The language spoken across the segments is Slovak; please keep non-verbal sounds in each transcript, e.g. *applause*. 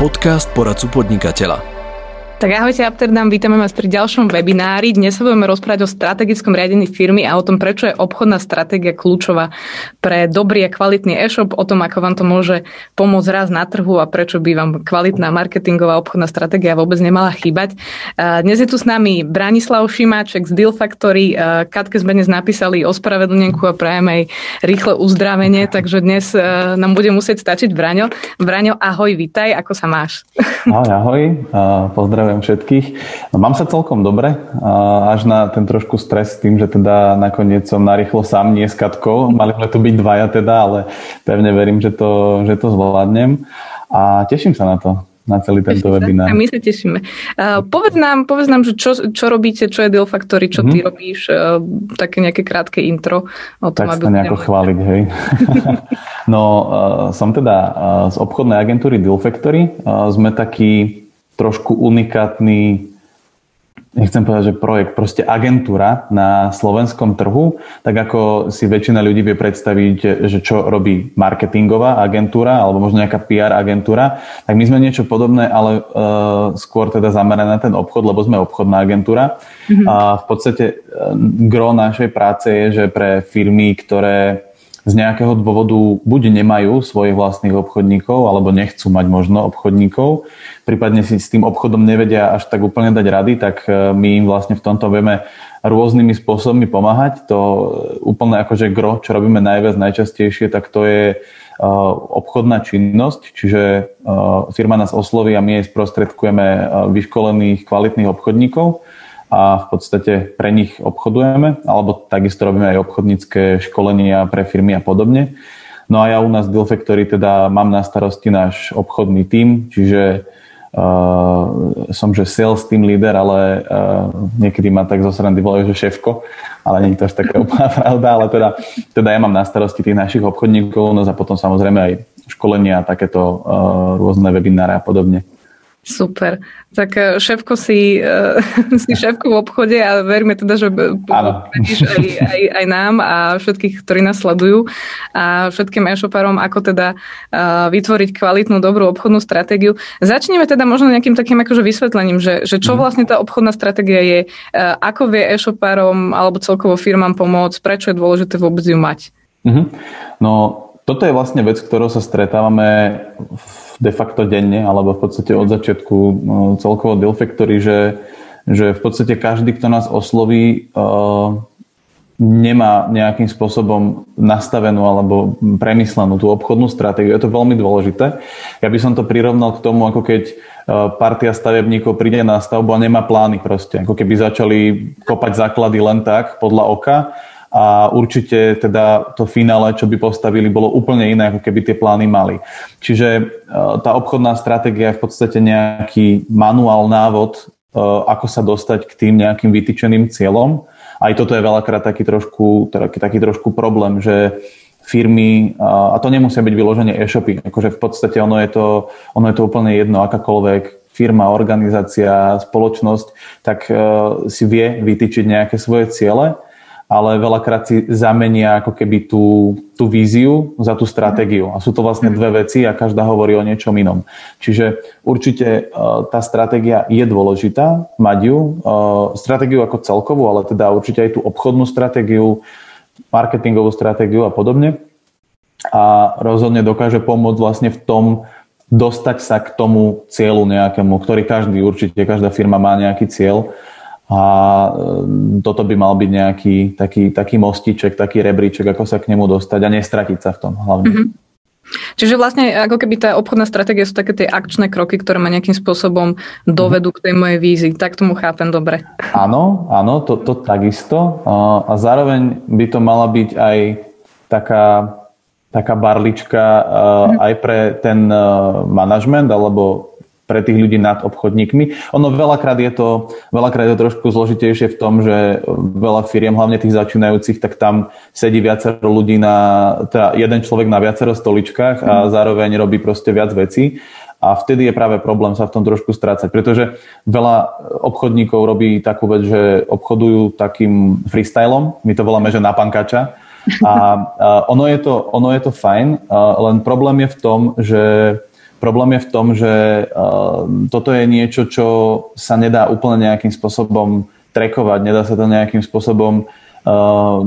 Podcast poradcu podnikateľa. Tak ahojte Amsterdam, vítame vás pri ďalšom webinári. Dnes sa budeme rozprávať o strategickom riadení firmy a o tom, prečo je obchodná stratégia kľúčová pre dobrý a kvalitný e-shop, o tom, ako vám to môže pomôcť raz na trhu a prečo by vám kvalitná marketingová obchodná stratégia vôbec nemala chýbať. Dnes je tu s nami Branislav Šimáček z Deal Factory. Katke sme dnes napísali ospravedlnenku a prajem aj rýchle uzdravenie, takže dnes nám bude musieť stačiť Braňo. Braňo, ahoj, vitaj, ako sa máš? Ahoj, ahoj, pozdravujem Zdravím všetkých. No, mám sa celkom dobre, až na ten trošku stres s tým, že teda nakoniec som narýchlo sám, nie s Katkou. Mali sme tu byť dvaja teda, ale pevne verím, že to, že to zvládnem. A teším sa na to na celý tento Teším webinár. A my sa tešíme. Uh, povedz nám, povedz nám že čo, čo robíte, čo je Deal Factory, čo mm-hmm. ty mhm. robíš, uh, také nejaké krátke intro o tom, tak aby... sa nejako nemali... chváliť, hej. *laughs* no, uh, som teda uh, z obchodnej agentúry Deal Factory. Uh, sme taký trošku unikátny nechcem povedať, že projekt, proste agentúra na slovenskom trhu, tak ako si väčšina ľudí vie predstaviť, že čo robí marketingová agentúra alebo možno nejaká PR agentúra, tak my sme niečo podobné, ale uh, skôr teda zamerané na ten obchod, lebo sme obchodná agentúra. Mm-hmm. A v podstate uh, gro našej práce je, že pre firmy, ktoré z nejakého dôvodu buď nemajú svojich vlastných obchodníkov, alebo nechcú mať možno obchodníkov, prípadne si s tým obchodom nevedia až tak úplne dať rady, tak e, my im vlastne v tomto vieme rôznymi spôsobmi pomáhať. To e, úplne akože gro, čo robíme najviac, najčastejšie, tak to je e, obchodná činnosť, čiže firma nás osloví a my jej sprostredkujeme vyškolených kvalitných obchodníkov a v podstate pre nich obchodujeme, alebo takisto robíme aj obchodnícke školenia pre firmy a podobne. No a ja u nás v Deal Factory teda mám na starosti náš obchodný tím, čiže uh, som že sales team leader, ale uh, niekedy ma tak zo srandy volajú, že šéfko, ale nie je to až taká *laughs* úplná pravda, ale teda, teda ja mám na starosti tých našich obchodníkov, no a potom samozrejme aj školenia, takéto uh, rôzne webináre a podobne. Super. Tak e, šéfko si, uh, *laughs* si šéfko v obchode a veríme teda, že poradíš aj, aj, aj nám a všetkých, ktorí nás sledujú a všetkým e-shoparom, ako teda uh, vytvoriť kvalitnú, dobrú obchodnú stratégiu. Začneme teda možno nejakým takým akože vysvetlením, že, že čo mhm. vlastne tá obchodná stratégia je, ako vie e-shoparom alebo celkovo firmám pomôcť, prečo je dôležité vôbec ju mať. Mm-hmm. No, toto je vlastne vec, ktorou sa stretávame v de facto denne, alebo v podstate od začiatku no, celkovo Deal Factory, že, že v podstate každý, kto nás osloví, uh, nemá nejakým spôsobom nastavenú alebo premyslenú tú obchodnú stratégiu. Je to veľmi dôležité. Ja by som to prirovnal k tomu, ako keď uh, partia stavebníkov príde na stavbu a nemá plány proste. Ako keby začali kopať základy len tak, podľa oka a určite teda to finále, čo by postavili, bolo úplne iné, ako keby tie plány mali. Čiže e, tá obchodná stratégia je v podstate nejaký manuál, návod, e, ako sa dostať k tým nejakým vytýčeným cieľom. Aj toto je veľakrát taký trošku, taký, taký trošku problém, že firmy, a to nemusia byť vyloženie e-shopy, akože v podstate ono je to, ono je to úplne jedno, akákoľvek firma, organizácia, spoločnosť, tak e, si vie vytýčiť nejaké svoje ciele ale veľakrát si zamenia ako keby tú, tú víziu za tú stratégiu. A sú to vlastne dve veci a každá hovorí o niečom inom. Čiže určite e, tá stratégia je dôležitá, mať ju. E, stratégiu ako celkovú, ale teda určite aj tú obchodnú stratégiu, marketingovú stratégiu a podobne. A rozhodne dokáže pomôcť vlastne v tom, dostať sa k tomu cieľu nejakému, ktorý každý určite, každá firma má nejaký cieľ a e, toto by mal byť nejaký taký, taký mostiček, taký rebríček, ako sa k nemu dostať a nestratiť sa v tom hlavne. Mm-hmm. Čiže vlastne ako keby tá obchodná stratégia sú také tie akčné kroky, ktoré ma nejakým spôsobom dovedú k tej mojej vízii. Tak tomu chápem dobre. Áno, áno, to, to takisto. A zároveň by to mala byť aj taká, taká barlička mm-hmm. aj pre ten manažment alebo pre tých ľudí nad obchodníkmi. Ono veľakrát je to, veľakrát je to trošku zložitejšie v tom, že veľa firiem, hlavne tých začínajúcich, tak tam sedí viacero ľudí na, teda jeden človek na viacero stoličkách a mhm. zároveň robí proste viac vecí. A vtedy je práve problém sa v tom trošku strácať, pretože veľa obchodníkov robí takú vec, že obchodujú takým freestylom, my to voláme, že na pankača. A, a ono, je to, ono je to fajn, len problém je v tom, že Problém je v tom, že toto je niečo, čo sa nedá úplne nejakým spôsobom trekovať, nedá sa to nejakým spôsobom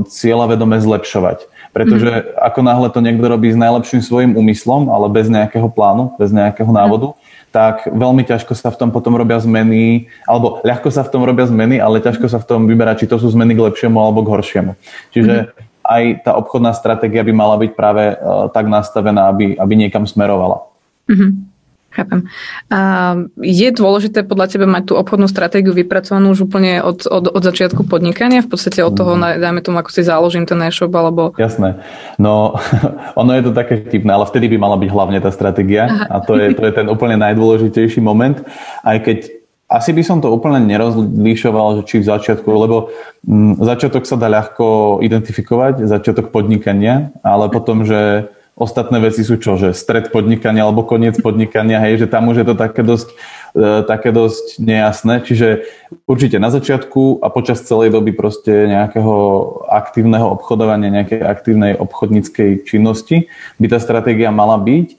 cieľavedome zlepšovať. Pretože mm. ako náhle to niekto robí s najlepším svojim úmyslom, ale bez nejakého plánu, bez nejakého návodu, mm. tak veľmi ťažko sa v tom potom robia zmeny, alebo ľahko sa v tom robia zmeny, ale ťažko sa v tom vyberá, či to sú zmeny k lepšiemu alebo k horšiemu. Čiže mm. aj tá obchodná stratégia by mala byť práve uh, tak nastavená, aby, aby niekam smerovala. Mm. Chápem. A je dôležité podľa teba mať tú obchodnú stratégiu vypracovanú už úplne od, od, od začiatku podnikania, v podstate od toho, mm. dajme tomu, ako si založím ten e-shop, alebo... Jasné. No, *laughs* ono je to také vtipné, ale vtedy by mala byť hlavne tá stratégia Aha. a to je, to je ten úplne najdôležitejší moment, aj keď asi by som to úplne nerozlíšoval, že či v začiatku, lebo m, začiatok sa dá ľahko identifikovať, začiatok podnikania, ale potom, že Ostatné veci sú čo, že stred podnikania alebo koniec podnikania, hej, že tam už je to také dosť, e, také dosť nejasné. Čiže určite na začiatku a počas celej doby proste nejakého aktívneho obchodovania, nejakej aktívnej obchodníckej činnosti by tá stratégia mala byť. E,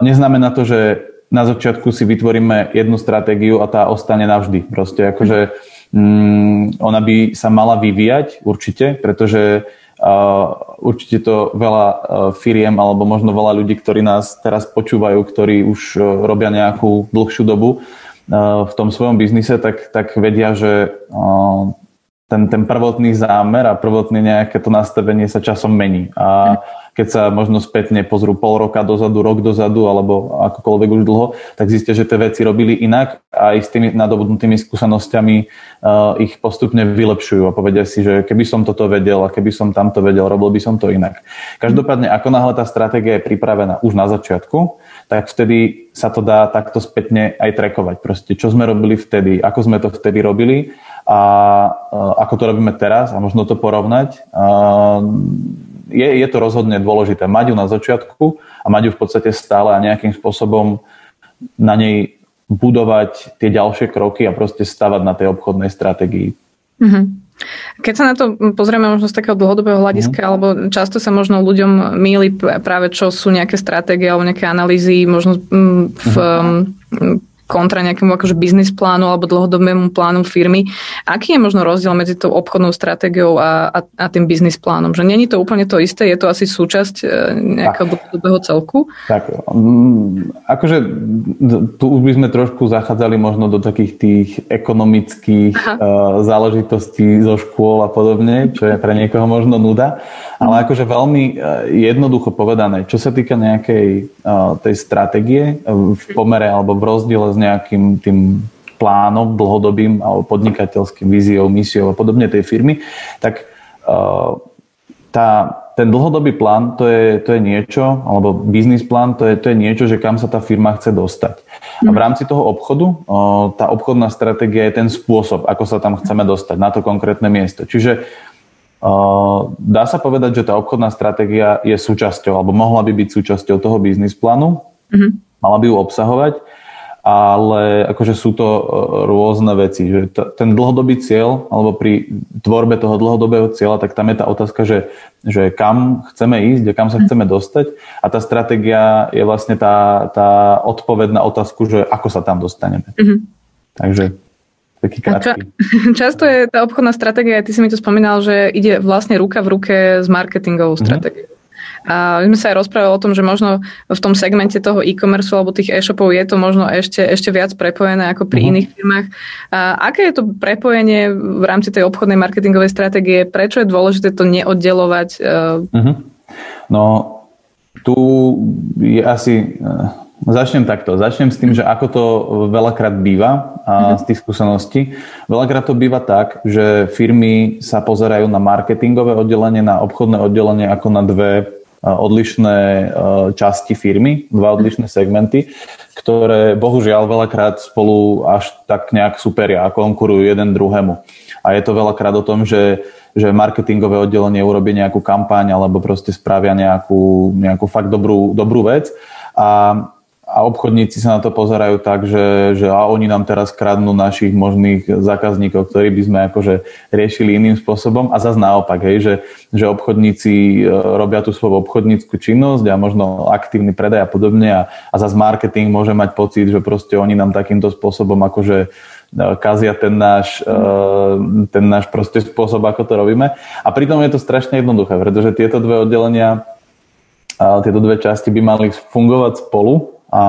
neznamená to, že na začiatku si vytvoríme jednu stratégiu a tá ostane navždy. Proste akože mm, ona by sa mala vyvíjať určite, pretože Určite to veľa e, firiem alebo možno veľa ľudí, ktorí nás teraz počúvajú, ktorí už e, robia nejakú dlhšiu dobu e, v tom svojom biznise, tak, tak vedia, že ten, ten prvotný zámer a prvotné nejaké to nastavenie sa časom mení. A keď sa možno spätne pozrú pol roka dozadu, rok dozadu alebo akokoľvek už dlho, tak zistia, že tie veci robili inak a aj s tými nadobudnutými skúsenostiami uh, ich postupne vylepšujú a povedia si, že keby som toto vedel a keby som tamto vedel, robil by som to inak. Každopádne, ako náhle tá stratégia je pripravená už na začiatku, tak vtedy sa to dá takto spätne aj trekovať. Proste, čo sme robili vtedy, ako sme to vtedy robili a uh, ako to robíme teraz a možno to porovnať. Uh, je, je to rozhodne dôležité mať ju na začiatku a mať ju v podstate stále a nejakým spôsobom na nej budovať tie ďalšie kroky a proste stavať na tej obchodnej stratégii. Mm-hmm. Keď sa na to pozrieme možno z takého dlhodobého hľadiska, mm. alebo často sa možno ľuďom míli práve čo sú nejaké stratégie alebo nejaké analýzy možno v, mm kontra nejakému akože biznis plánu alebo dlhodobému plánu firmy. Aký je možno rozdiel medzi tou obchodnou stratégiou a, a, a tým biznis plánom? Že není to úplne to isté, je to asi súčasť e, nejakého dlhodobého celku? Tak, mm, akože tu už by sme trošku zachádzali možno do takých tých ekonomických Aha. E, záležitostí zo škôl a podobne, čo je pre niekoho možno nuda. Ale akože veľmi e, jednoducho povedané, čo sa týka nejakej tej stratégie v pomere alebo v rozdiele s nejakým tým plánom dlhodobým alebo podnikateľským víziou, misiou a podobne tej firmy, tak uh, tá, ten dlhodobý plán to je, to je niečo, alebo biznis plán to je, to je niečo, že kam sa tá firma chce dostať. A v mhm. rámci toho obchodu uh, tá obchodná stratégia je ten spôsob, ako sa tam chceme dostať na to konkrétne miesto. Čiže uh, dá sa povedať, že tá obchodná stratégia je súčasťou, alebo mohla by byť súčasťou toho biznis plánu, mm-hmm. mala by ju obsahovať ale akože sú to e, rôzne veci. Že ten dlhodobý cieľ, alebo pri tvorbe toho dlhodobého cieľa, tak tam je tá otázka, že, že kam chceme ísť a kam sa chceme dostať a tá stratégia je vlastne tá, tá odpoveď na otázku, že ako sa tam dostaneme. Mm-hmm. Takže taký krátky. Ča, *laughs* často je tá obchodná stratégia, ty si mi to spomínal, že ide vlastne ruka v ruke s marketingovou mm-hmm. A my sme sa aj rozprávali o tom, že možno v tom segmente toho e-commerce alebo tých e-shopov je to možno ešte, ešte viac prepojené ako pri uh-huh. iných firmách. A aké je to prepojenie v rámci tej obchodnej marketingovej stratégie? Prečo je dôležité to neoddelovať? Uh-huh. No, tu je asi... Uh Začnem takto. Začnem s tým, že ako to veľakrát býva a z tých skúseností. Veľakrát to býva tak, že firmy sa pozerajú na marketingové oddelenie, na obchodné oddelenie ako na dve odlišné časti firmy, dva odlišné segmenty, ktoré bohužiaľ veľakrát spolu až tak nejak superia a konkurujú jeden druhému. A je to veľakrát o tom, že, že marketingové oddelenie urobí nejakú kampaň alebo proste spravia nejakú, nejakú fakt dobrú, dobrú vec a a obchodníci sa na to pozerajú tak, že, že a oni nám teraz kradnú našich možných zákazníkov, ktorí by sme akože riešili iným spôsobom. A zase naopak, hej, že, že obchodníci e, robia tú svoju obchodníckú činnosť a možno aktívny predaj a podobne. A, a zase marketing môže mať pocit, že proste oni nám takýmto spôsobom akože e, kazia ten náš, e, ten náš proste spôsob, ako to robíme. A pritom je to strašne jednoduché, pretože tieto dve oddelenia, tieto dve časti by mali fungovať spolu a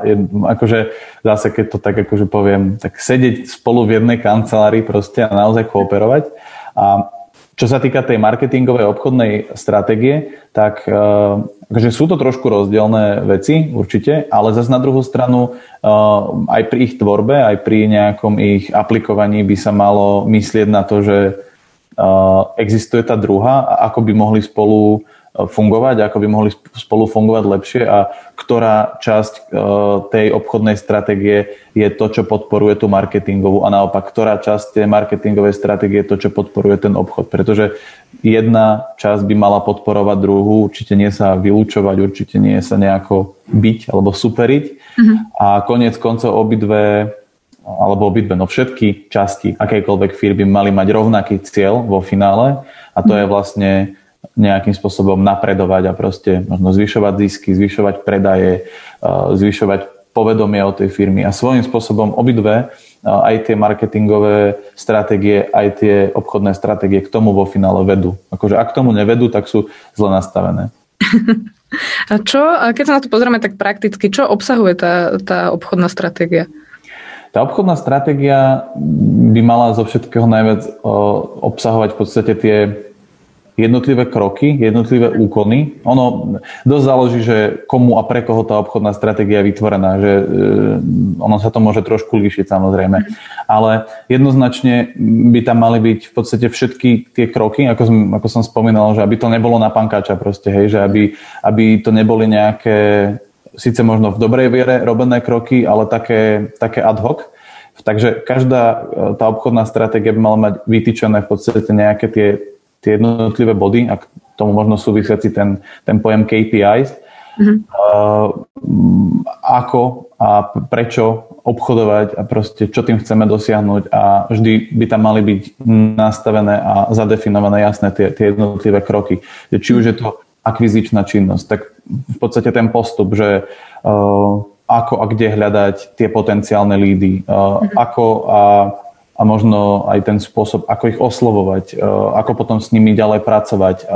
je, akože zase, keď to tak akože poviem, tak sedieť spolu v jednej kancelárii proste a naozaj kooperovať. A čo sa týka tej marketingovej obchodnej stratégie, tak uh, akože sú to trošku rozdielne veci určite, ale zase na druhú stranu uh, aj pri ich tvorbe, aj pri nejakom ich aplikovaní by sa malo myslieť na to, že uh, existuje tá druhá a ako by mohli spolu fungovať, ako by mohli spolu fungovať lepšie a ktorá časť e, tej obchodnej stratégie je to, čo podporuje tú marketingovú a naopak, ktorá časť tej marketingovej stratégie je to, čo podporuje ten obchod. Pretože jedna časť by mala podporovať druhú, určite nie sa vylúčovať, určite nie sa nejako byť alebo superiť. Mm-hmm. A konec koncov obidve alebo obidve, no všetky časti akejkoľvek firmy mali mať rovnaký cieľ vo finále a to mm-hmm. je vlastne nejakým spôsobom napredovať a proste možno zvyšovať zisky, zvyšovať predaje, zvyšovať povedomie o tej firmy a svojím spôsobom obidve aj tie marketingové stratégie, aj tie obchodné stratégie k tomu vo finále vedú. Akože ak k tomu nevedú, tak sú zle nastavené. *laughs* A čo, keď sa na to pozrieme tak prakticky, čo obsahuje tá, tá obchodná stratégia? Tá obchodná stratégia by mala zo všetkého najviac obsahovať v podstate tie jednotlivé kroky, jednotlivé úkony. Ono dosť záleží, že komu a pre koho tá obchodná stratégia je vytvorená, že e, ono sa to môže trošku líšiť samozrejme. Ale jednoznačne by tam mali byť v podstate všetky tie kroky, ako som, ako som spomínal, že aby to nebolo na pankáča proste, hej, že aby, aby to neboli nejaké síce možno v dobrej viere robené kroky, ale také, také ad hoc. Takže každá e, tá obchodná stratégia by mala mať vytýčené v podstate nejaké tie tie jednotlivé body a k tomu možno súvisiaci ten, ten pojem KPIs, mm-hmm. uh, ako a prečo obchodovať a proste čo tým chceme dosiahnuť a vždy by tam mali byť nastavené a zadefinované jasné tie, tie jednotlivé kroky. Či už je to akvizičná činnosť, tak v podstate ten postup, že uh, ako a kde hľadať tie potenciálne lídy, uh, mm-hmm. ako a a možno aj ten spôsob, ako ich oslovovať, e, ako potom s nimi ďalej pracovať,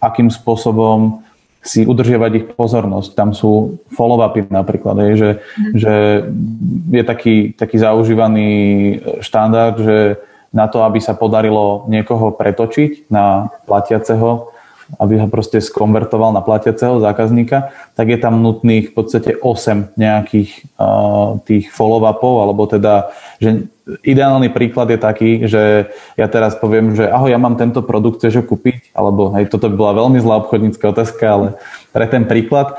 akým spôsobom si udržiavať ich pozornosť. Tam sú follow-upy napríklad, je, že, mm. že je taký, taký zaužívaný štandard, že na to, aby sa podarilo niekoho pretočiť na platiaceho, aby ho proste skonvertoval na platiaceho zákazníka, tak je tam nutných v podstate 8 nejakých uh, tých follow-upov, alebo teda, že ideálny príklad je taký, že ja teraz poviem, že ahoj, ja mám tento produkt, chceš ho kúpiť? Alebo hej, toto by bola veľmi zlá obchodnícka otázka, ale pre ten príklad.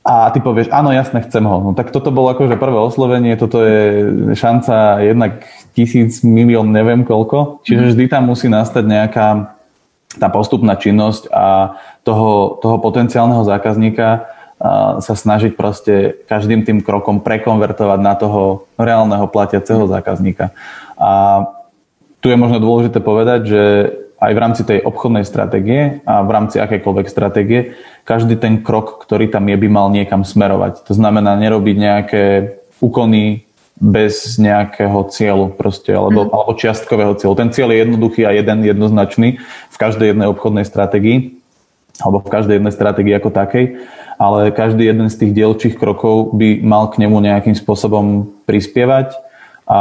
A ty povieš, áno, jasne, chcem ho. No tak toto bolo akože prvé oslovenie, toto je šanca jednak tisíc, milión, neviem koľko. Čiže vždy tam musí nastať nejaká tá postupná činnosť a toho, toho potenciálneho zákazníka sa snažiť proste každým tým krokom prekonvertovať na toho reálneho platiaceho zákazníka. A tu je možno dôležité povedať, že aj v rámci tej obchodnej stratégie a v rámci akékoľvek stratégie, každý ten krok, ktorý tam je, by mal niekam smerovať. To znamená nerobiť nejaké úkony bez nejakého cieľu proste, alebo, mm. alebo čiastkového cieľu. Ten cieľ je jednoduchý a jeden jednoznačný v každej jednej obchodnej stratégii, alebo v každej jednej stratégii ako takej, ale každý jeden z tých dielčích krokov by mal k nemu nejakým spôsobom prispievať a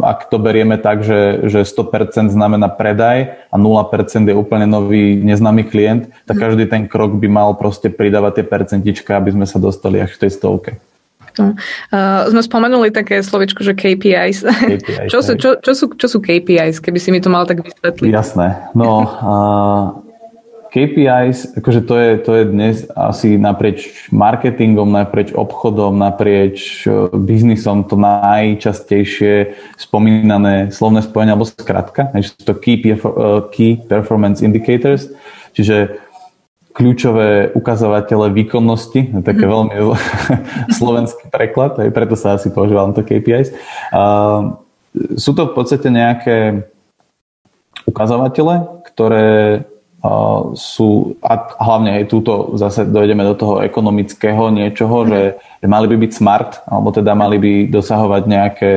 ak to berieme tak, že, že 100% znamená predaj a 0% je úplne nový neznámy klient, tak mhm. každý ten krok by mal proste pridávať tie percentička, aby sme sa dostali až k tej stovke. Uh, sme spomenuli také slovičko, že KPIs. KPIs *laughs* čo, sú, čo, čo, sú, čo sú KPIs, keby si mi to mal tak vysvetliť? Jasné. No, *laughs* uh, KPIs, akože to je, to je dnes asi naprieč marketingom, naprieč obchodom, naprieč biznisom to najčastejšie spomínané slovné spojenie alebo skratka, to key, key performance indicators, čiže kľúčové ukazovatele výkonnosti, také veľmi *laughs* slovenský preklad, aj preto sa asi používam to KPIs. Uh, sú to v podstate nejaké ukazovatele, ktoré uh, sú, a hlavne aj túto zase dojdeme do toho ekonomického niečoho, že, že mali by byť smart, alebo teda mali by dosahovať nejaké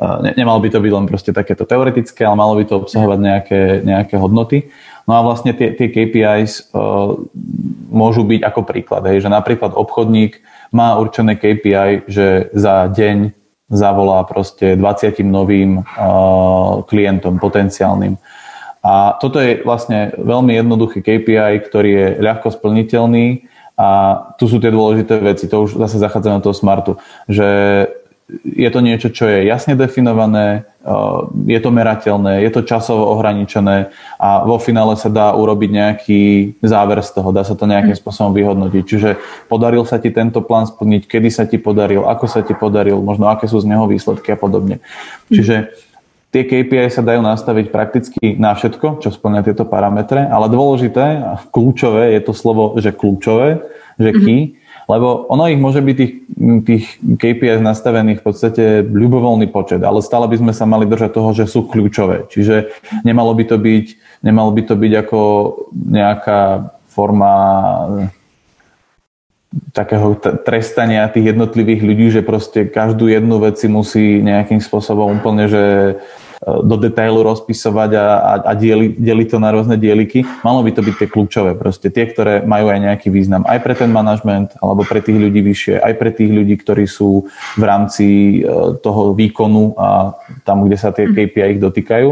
ne, nemalo by to byť len proste takéto teoretické, ale malo by to obsahovať nejaké, nejaké hodnoty. No a vlastne tie, tie KPIs uh, môžu byť ako príklad, hej, že napríklad obchodník má určené KPI, že za deň zavolá proste 20 novým uh, klientom potenciálnym. A toto je vlastne veľmi jednoduchý KPI, ktorý je ľahko splniteľný a tu sú tie dôležité veci. To už zase zachádzame do toho smartu, že je to niečo, čo je jasne definované, uh, je to merateľné, je to časovo ohraničené a vo finále sa dá urobiť nejaký záver z toho, dá sa to nejakým mm. spôsobom vyhodnotiť. Čiže podaril sa ti tento plán splniť, kedy sa ti podaril, ako sa ti podaril, možno aké sú z neho výsledky a podobne. Mm. Čiže tie KPI sa dajú nastaviť prakticky na všetko, čo splňa tieto parametre, ale dôležité a kľúčové je to slovo, že kľúčové, že key, mm-hmm lebo ono ich môže byť tých, tých KPI nastavených v podstate ľubovoľný počet, ale stále by sme sa mali držať toho, že sú kľúčové. Čiže nemalo by to byť, nemalo by to byť ako nejaká forma takého trestania tých jednotlivých ľudí, že proste každú jednu vec si musí nejakým spôsobom úplne, že do detailu rozpisovať a, a, a dieli, deliť to na rôzne dieliky. Malo by to byť tie kľúčové, proste tie, ktoré majú aj nejaký význam aj pre ten manažment, alebo pre tých ľudí vyššie, aj pre tých ľudí, ktorí sú v rámci e, toho výkonu a tam, kde sa tie KPI ich dotýkajú.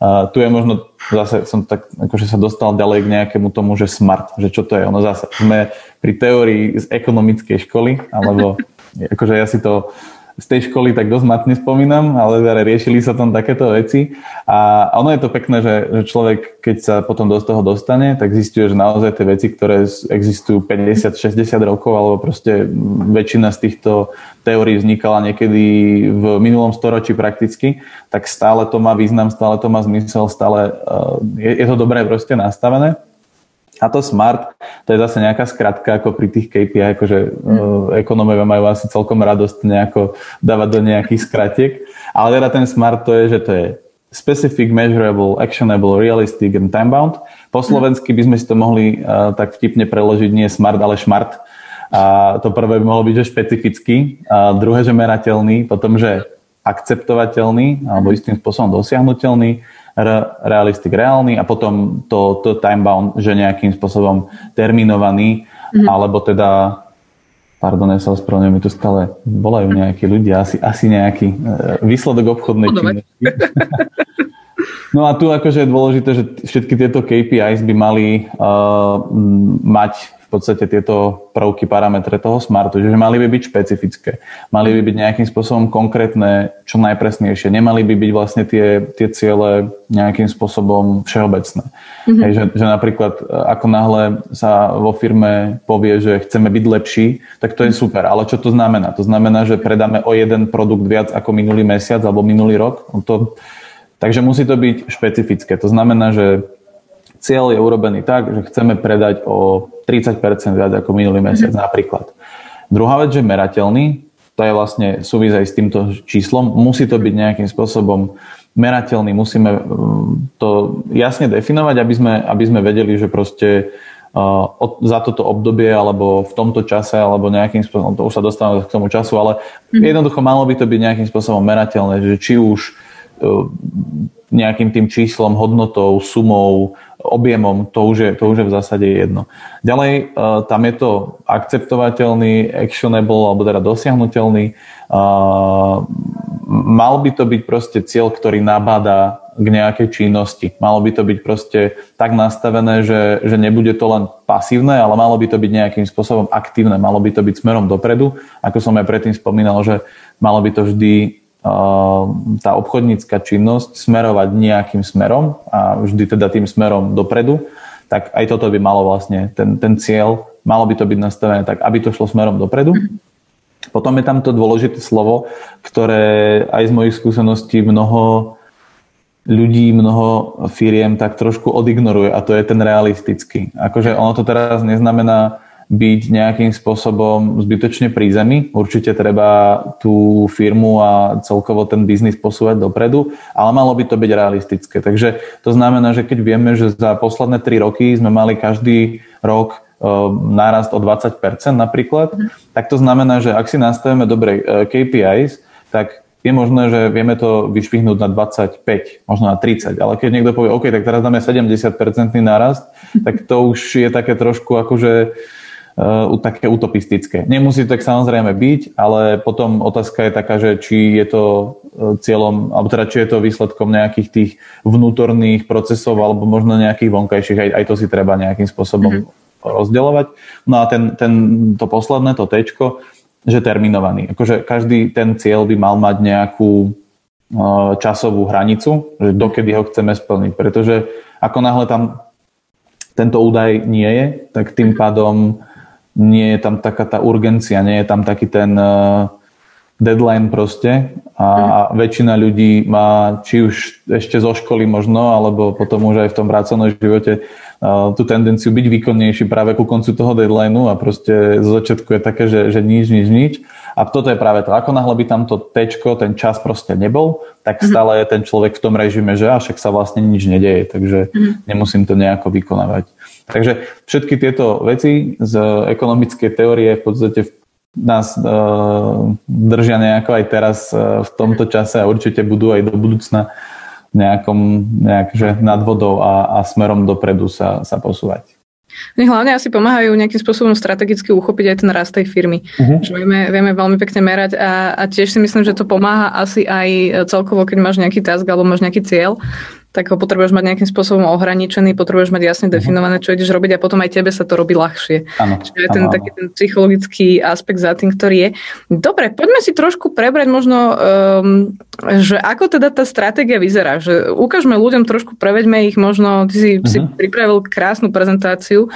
A tu je možno, zase som tak, akože sa dostal ďalej k nejakému tomu, že smart, že čo to je. Ono zase sme pri teórii z ekonomickej školy, alebo *laughs* akože ja si to z tej školy tak dosť matne spomínam, ale teda riešili sa tam takéto veci. A ono je to pekné, že, že človek, keď sa potom do toho dostane, tak zistuje, že naozaj tie veci, ktoré existujú 50-60 rokov, alebo proste väčšina z týchto teórií vznikala niekedy v minulom storočí prakticky, tak stále to má význam, stále to má zmysel, stále uh, je, je to dobré proste nastavené. A to smart, to je zase nejaká skratka ako pri tých KPI, akože mm. ekonomovia majú asi celkom radosť nejako dávať do nejakých skratiek. Ale teda ten smart to je, že to je specific, measurable, actionable, realistic and time-bound. Po slovensky by sme si to mohli uh, tak vtipne preložiť nie smart, ale šmart. A to prvé by mohlo byť, že špecifický, a druhé, že merateľný, potom, že akceptovateľný alebo istým spôsobom dosiahnutelný, realistik reálny a potom to, to time-bound, že nejakým spôsobom terminovaný, mm-hmm. alebo teda pardon, ja sa ospravedlňujem, mi tu stále volajú nejakí ľudia, asi, asi nejaký e, výsledok obchodnej činnosti. *laughs* No a tu akože je dôležité, že všetky tieto KPIs by mali uh, mať v podstate tieto prvky, parametre toho smartu, že mali by byť špecifické, mali by byť nejakým spôsobom konkrétne, čo najpresnejšie, nemali by byť vlastne tie, tie ciele nejakým spôsobom všeobecné. Mm-hmm. Hej, že, že napríklad ako náhle sa vo firme povie, že chceme byť lepší, tak to je super, ale čo to znamená? To znamená, že predáme o jeden produkt viac ako minulý mesiac alebo minulý rok? No to, takže musí to byť špecifické. To znamená, že cieľ je urobený tak, že chceme predať o 30% viac ako minulý mesiac mm-hmm. napríklad. Druhá vec, že merateľný, to je vlastne súvis aj s týmto číslom, musí to byť nejakým spôsobom merateľný, musíme mm, to jasne definovať, aby sme, aby sme vedeli, že proste uh, za toto obdobie alebo v tomto čase alebo nejakým spôsobom, to už sa dostávame k tomu času, ale mm. jednoducho malo by to byť nejakým spôsobom merateľné, že či už uh, nejakým tým číslom, hodnotou, sumou, objemom, to už je, to už je v zásade jedno. Ďalej, e, tam je to akceptovateľný, actionable, alebo teda dosiahnutelný. E, mal by to byť proste cieľ, ktorý nabáda k nejakej činnosti. Malo by to byť proste tak nastavené, že, že nebude to len pasívne, ale malo by to byť nejakým spôsobom aktívne, malo by to byť smerom dopredu. Ako som aj predtým spomínal, že malo by to vždy tá obchodnícka činnosť smerovať nejakým smerom a vždy teda tým smerom dopredu, tak aj toto by malo vlastne, ten, ten cieľ, malo by to byť nastavené tak, aby to šlo smerom dopredu. Potom je tam to dôležité slovo, ktoré aj z mojich skúseností mnoho ľudí, mnoho firiem tak trošku odignoruje a to je ten realistický. Akože ono to teraz neznamená byť nejakým spôsobom zbytočne pri zemi. Určite treba tú firmu a celkovo ten biznis posúvať dopredu, ale malo by to byť realistické. Takže to znamená, že keď vieme, že za posledné 3 roky sme mali každý rok e, nárast o 20% napríklad, mm. tak to znamená, že ak si nastavíme dobre e, KPIs, tak je možné, že vieme to vyšvihnúť na 25, možno na 30, ale keď niekto povie, OK, tak teraz dáme 70% nárast, tak to už je také trošku akože uh, také utopistické. Nemusí to tak samozrejme byť, ale potom otázka je taká, že či je to uh, cieľom, alebo teda či je to výsledkom nejakých tých vnútorných procesov alebo možno nejakých vonkajších, aj, aj to si treba nejakým spôsobom mm-hmm. rozdeľovať. No a ten, ten, to posledné, to tečko, že terminovaný. Akože každý ten cieľ by mal mať nejakú uh, časovú hranicu, že dokedy ho chceme splniť. Pretože ako náhle tam tento údaj nie je, tak tým pádom nie je tam taká tá urgencia, nie je tam taký ten uh, deadline proste a, a väčšina ľudí má či už ešte zo školy možno, alebo potom už aj v tom pracovnom živote uh, tú tendenciu byť výkonnejší práve ku koncu toho deadlineu a proste zo začiatku je také, že, že nič, nič, nič. A toto je práve to. Ako náhle by tamto tečko, ten čas proste nebol, tak mhm. stále je ten človek v tom režime, že až však sa vlastne nič nedeje, takže mm. nemusím to nejako vykonávať. Takže všetky tieto veci z ekonomickej teórie v podstate nás uh, držia nejako aj teraz uh, v tomto čase a určite budú aj do budúcna nejakom, nejak, že nad vodou a, a smerom dopredu sa, sa posúvať. Oni hlavne asi pomáhajú nejakým spôsobom strategicky uchopiť aj ten rast tej firmy. Uh-huh. Že vieme, vieme veľmi pekne merať a, a tiež si myslím, že to pomáha asi aj celkovo, keď máš nejaký task alebo máš nejaký cieľ, tak ho potrebuješ mať nejakým spôsobom ohraničený, potrebuješ mať jasne mhm. definované, čo ideš robiť a potom aj tebe sa to robí ľahšie. Ano, Čiže je ten ano, taký ten psychologický aspekt za tým, ktorý je. Dobre, poďme si trošku prebrať možno, um, že ako teda tá stratégia vyzerá. Že ukážme ľuďom trošku, preveďme ich možno, ty si, uh-huh. si mhm. pripravil krásnu prezentáciu,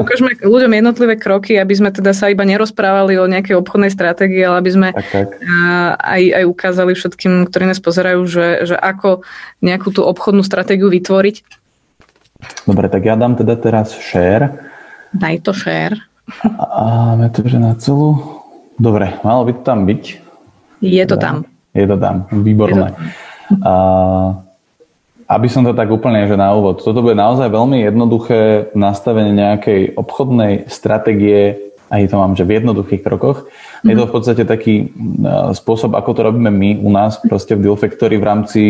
ukážme ľuďom jednotlivé kroky, aby sme teda sa iba nerozprávali o nejakej obchodnej stratégii, ale aby sme tak, tak. Aj, aj ukázali všetkým, ktorí nás pozerajú, že, že ako nejakú tú obchodnú obchodnú stratégiu vytvoriť? Dobre, tak ja dám teda teraz share. Daj to share. A máme to, že na celú... Dobre, malo by to tam byť. Je to tam. Je to tam, výborné. To tam. A, aby som to tak úplne, že na úvod, toto bude naozaj veľmi jednoduché nastavenie nejakej obchodnej stratégie, aj to mám, že v jednoduchých krokoch. Je to v podstate taký spôsob, ako to robíme my u nás proste v Deal Factory v rámci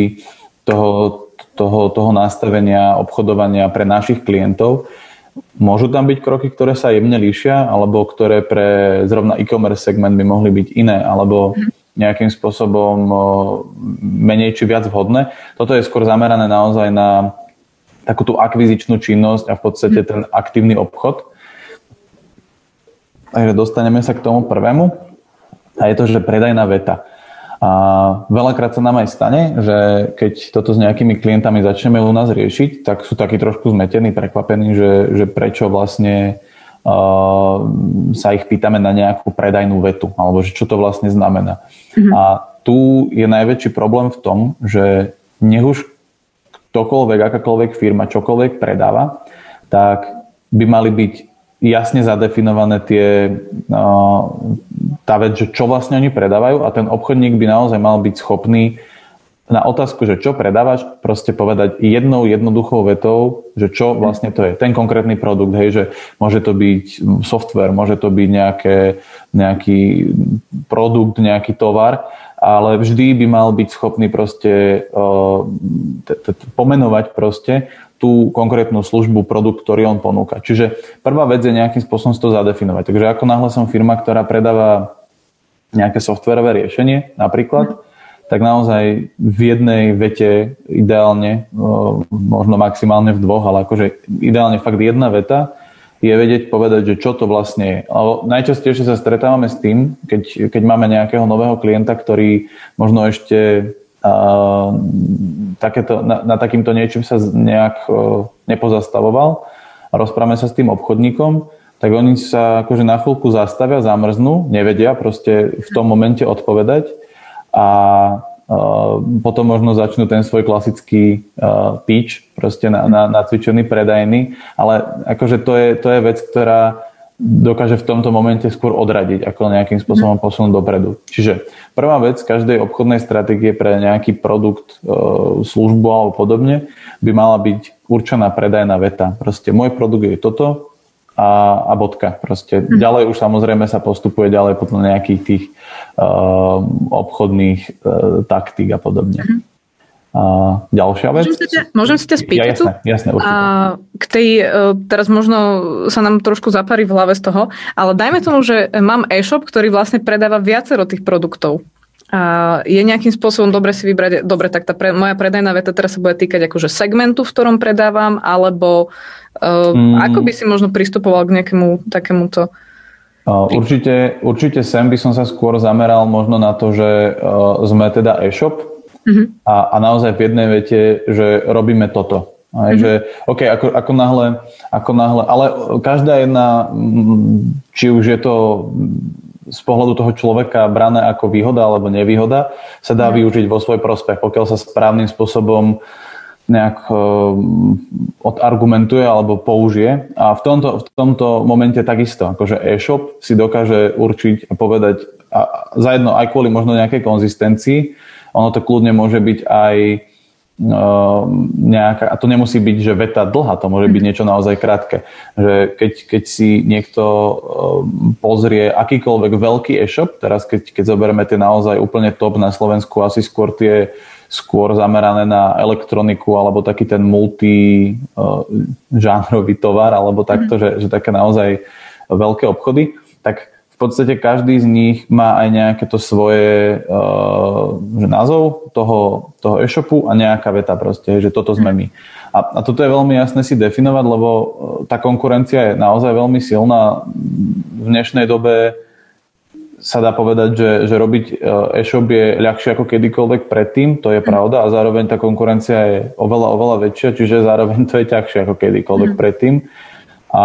toho toho, toho nastavenia obchodovania pre našich klientov. Môžu tam byť kroky, ktoré sa jemne líšia, alebo ktoré pre zrovna e-commerce segment by mohli byť iné, alebo nejakým spôsobom menej či viac vhodné. Toto je skôr zamerané naozaj na takú tú akvizičnú činnosť a v podstate ten aktívny obchod. Takže dostaneme sa k tomu prvému. A je to, že predajná veta. A veľakrát sa nám aj stane, že keď toto s nejakými klientami začneme u nás riešiť, tak sú takí trošku zmetení, prekvapení, že, že prečo vlastne uh, sa ich pýtame na nejakú predajnú vetu, alebo že čo to vlastne znamená. Mm-hmm. A tu je najväčší problém v tom, že nech už ktokoľvek, akákoľvek firma, čokoľvek predáva, tak by mali byť jasne zadefinované tie, tá vec, že čo vlastne oni predávajú a ten obchodník by naozaj mal byť schopný na otázku, že čo predávaš, proste povedať jednou jednoduchou vetou, že čo vlastne to je. Ten konkrétny produkt, hej, že môže to byť software, môže to byť nejaké, nejaký produkt, nejaký tovar, ale vždy by mal byť schopný proste pomenovať proste tú konkrétnu službu, produkt, ktorý on ponúka. Čiže prvá vec je nejakým spôsobom to zadefinovať. Takže ako náhle som firma, ktorá predáva nejaké softverové riešenie napríklad, tak naozaj v jednej vete ideálne, možno maximálne v dvoch, ale akože ideálne fakt jedna veta je vedieť povedať, že čo to vlastne je. Ale najčastejšie sa stretávame s tým, keď, keď máme nejakého nového klienta, ktorý možno ešte takéto, na, na takýmto niečím sa nejak nepozastavoval. A rozprávame sa s tým obchodníkom, tak oni sa akože na chvíľku zastavia, zamrznú, nevedia proste v tom momente odpovedať a potom možno začnú ten svoj klasický pitch, proste na, na, na cvičený predajný, ale akože to je, to je vec, ktorá dokáže v tomto momente skôr odradiť, ako nejakým spôsobom mhm. posunúť dopredu. Čiže prvá vec každej obchodnej stratégie pre nejaký produkt, službu alebo podobne by mala byť určená predajná veta. Proste môj produkt je toto, a, a bodka. Proste mm. ďalej už samozrejme sa postupuje ďalej potom nejakých tých uh, obchodných uh, taktík a podobne. A ďalšia vec. Môžem sa ťa, môžem sa ťa spýtať ja, jasné, jasné, A k tej, uh, teraz možno sa nám trošku zaparí v hlave z toho, ale dajme tomu, že mám e-shop, ktorý vlastne predáva viacero tých produktov. A je nejakým spôsobom dobre si vybrať, dobre, tak tá pre, moja predajná veta teraz sa bude týkať akože segmentu, v ktorom predávam, alebo uh, mm. ako by si možno pristupoval k nejakému takémuto Určite, určite sem by som sa skôr zameral možno na to, že uh, sme teda e-shop mm-hmm. a, a naozaj v jednej vete, že robíme toto. Aj, mm-hmm. že, OK, ako, ako, náhle, ako náhle, ale každá jedna, či už je to z pohľadu toho človeka brané ako výhoda alebo nevýhoda, sa dá mm. využiť vo svoj prospech, pokiaľ sa správnym spôsobom nejak um, odargumentuje alebo použije. A v tomto, v tomto momente takisto, akože e-shop si dokáže určiť a povedať a za jedno aj kvôli možno nejakej konzistencii, ono to kľudne môže byť aj Ehm, nejaká, a to nemusí byť, že veta dlhá, to môže byť niečo naozaj krátke. Že keď, keď si niekto ehm, pozrie akýkoľvek veľký e-shop, teraz keď, keď zoberieme tie naozaj úplne top na Slovensku, asi skôr tie skôr zamerané na elektroniku alebo taký ten multi žánrový tovar alebo takto, mm. že, že také naozaj veľké obchody, tak v podstate každý z nich má aj nejaké to svoje uh, že názov toho, toho e-shopu a nejaká veta proste, že toto sme my. A, a toto je veľmi jasné si definovať, lebo uh, tá konkurencia je naozaj veľmi silná. V dnešnej dobe sa dá povedať, že, že robiť uh, e-shop je ľahšie ako kedykoľvek predtým, to je pravda a zároveň tá konkurencia je oveľa, oveľa väčšia, čiže zároveň *laughs* to je ťažšie ako kedykoľvek mm. predtým. A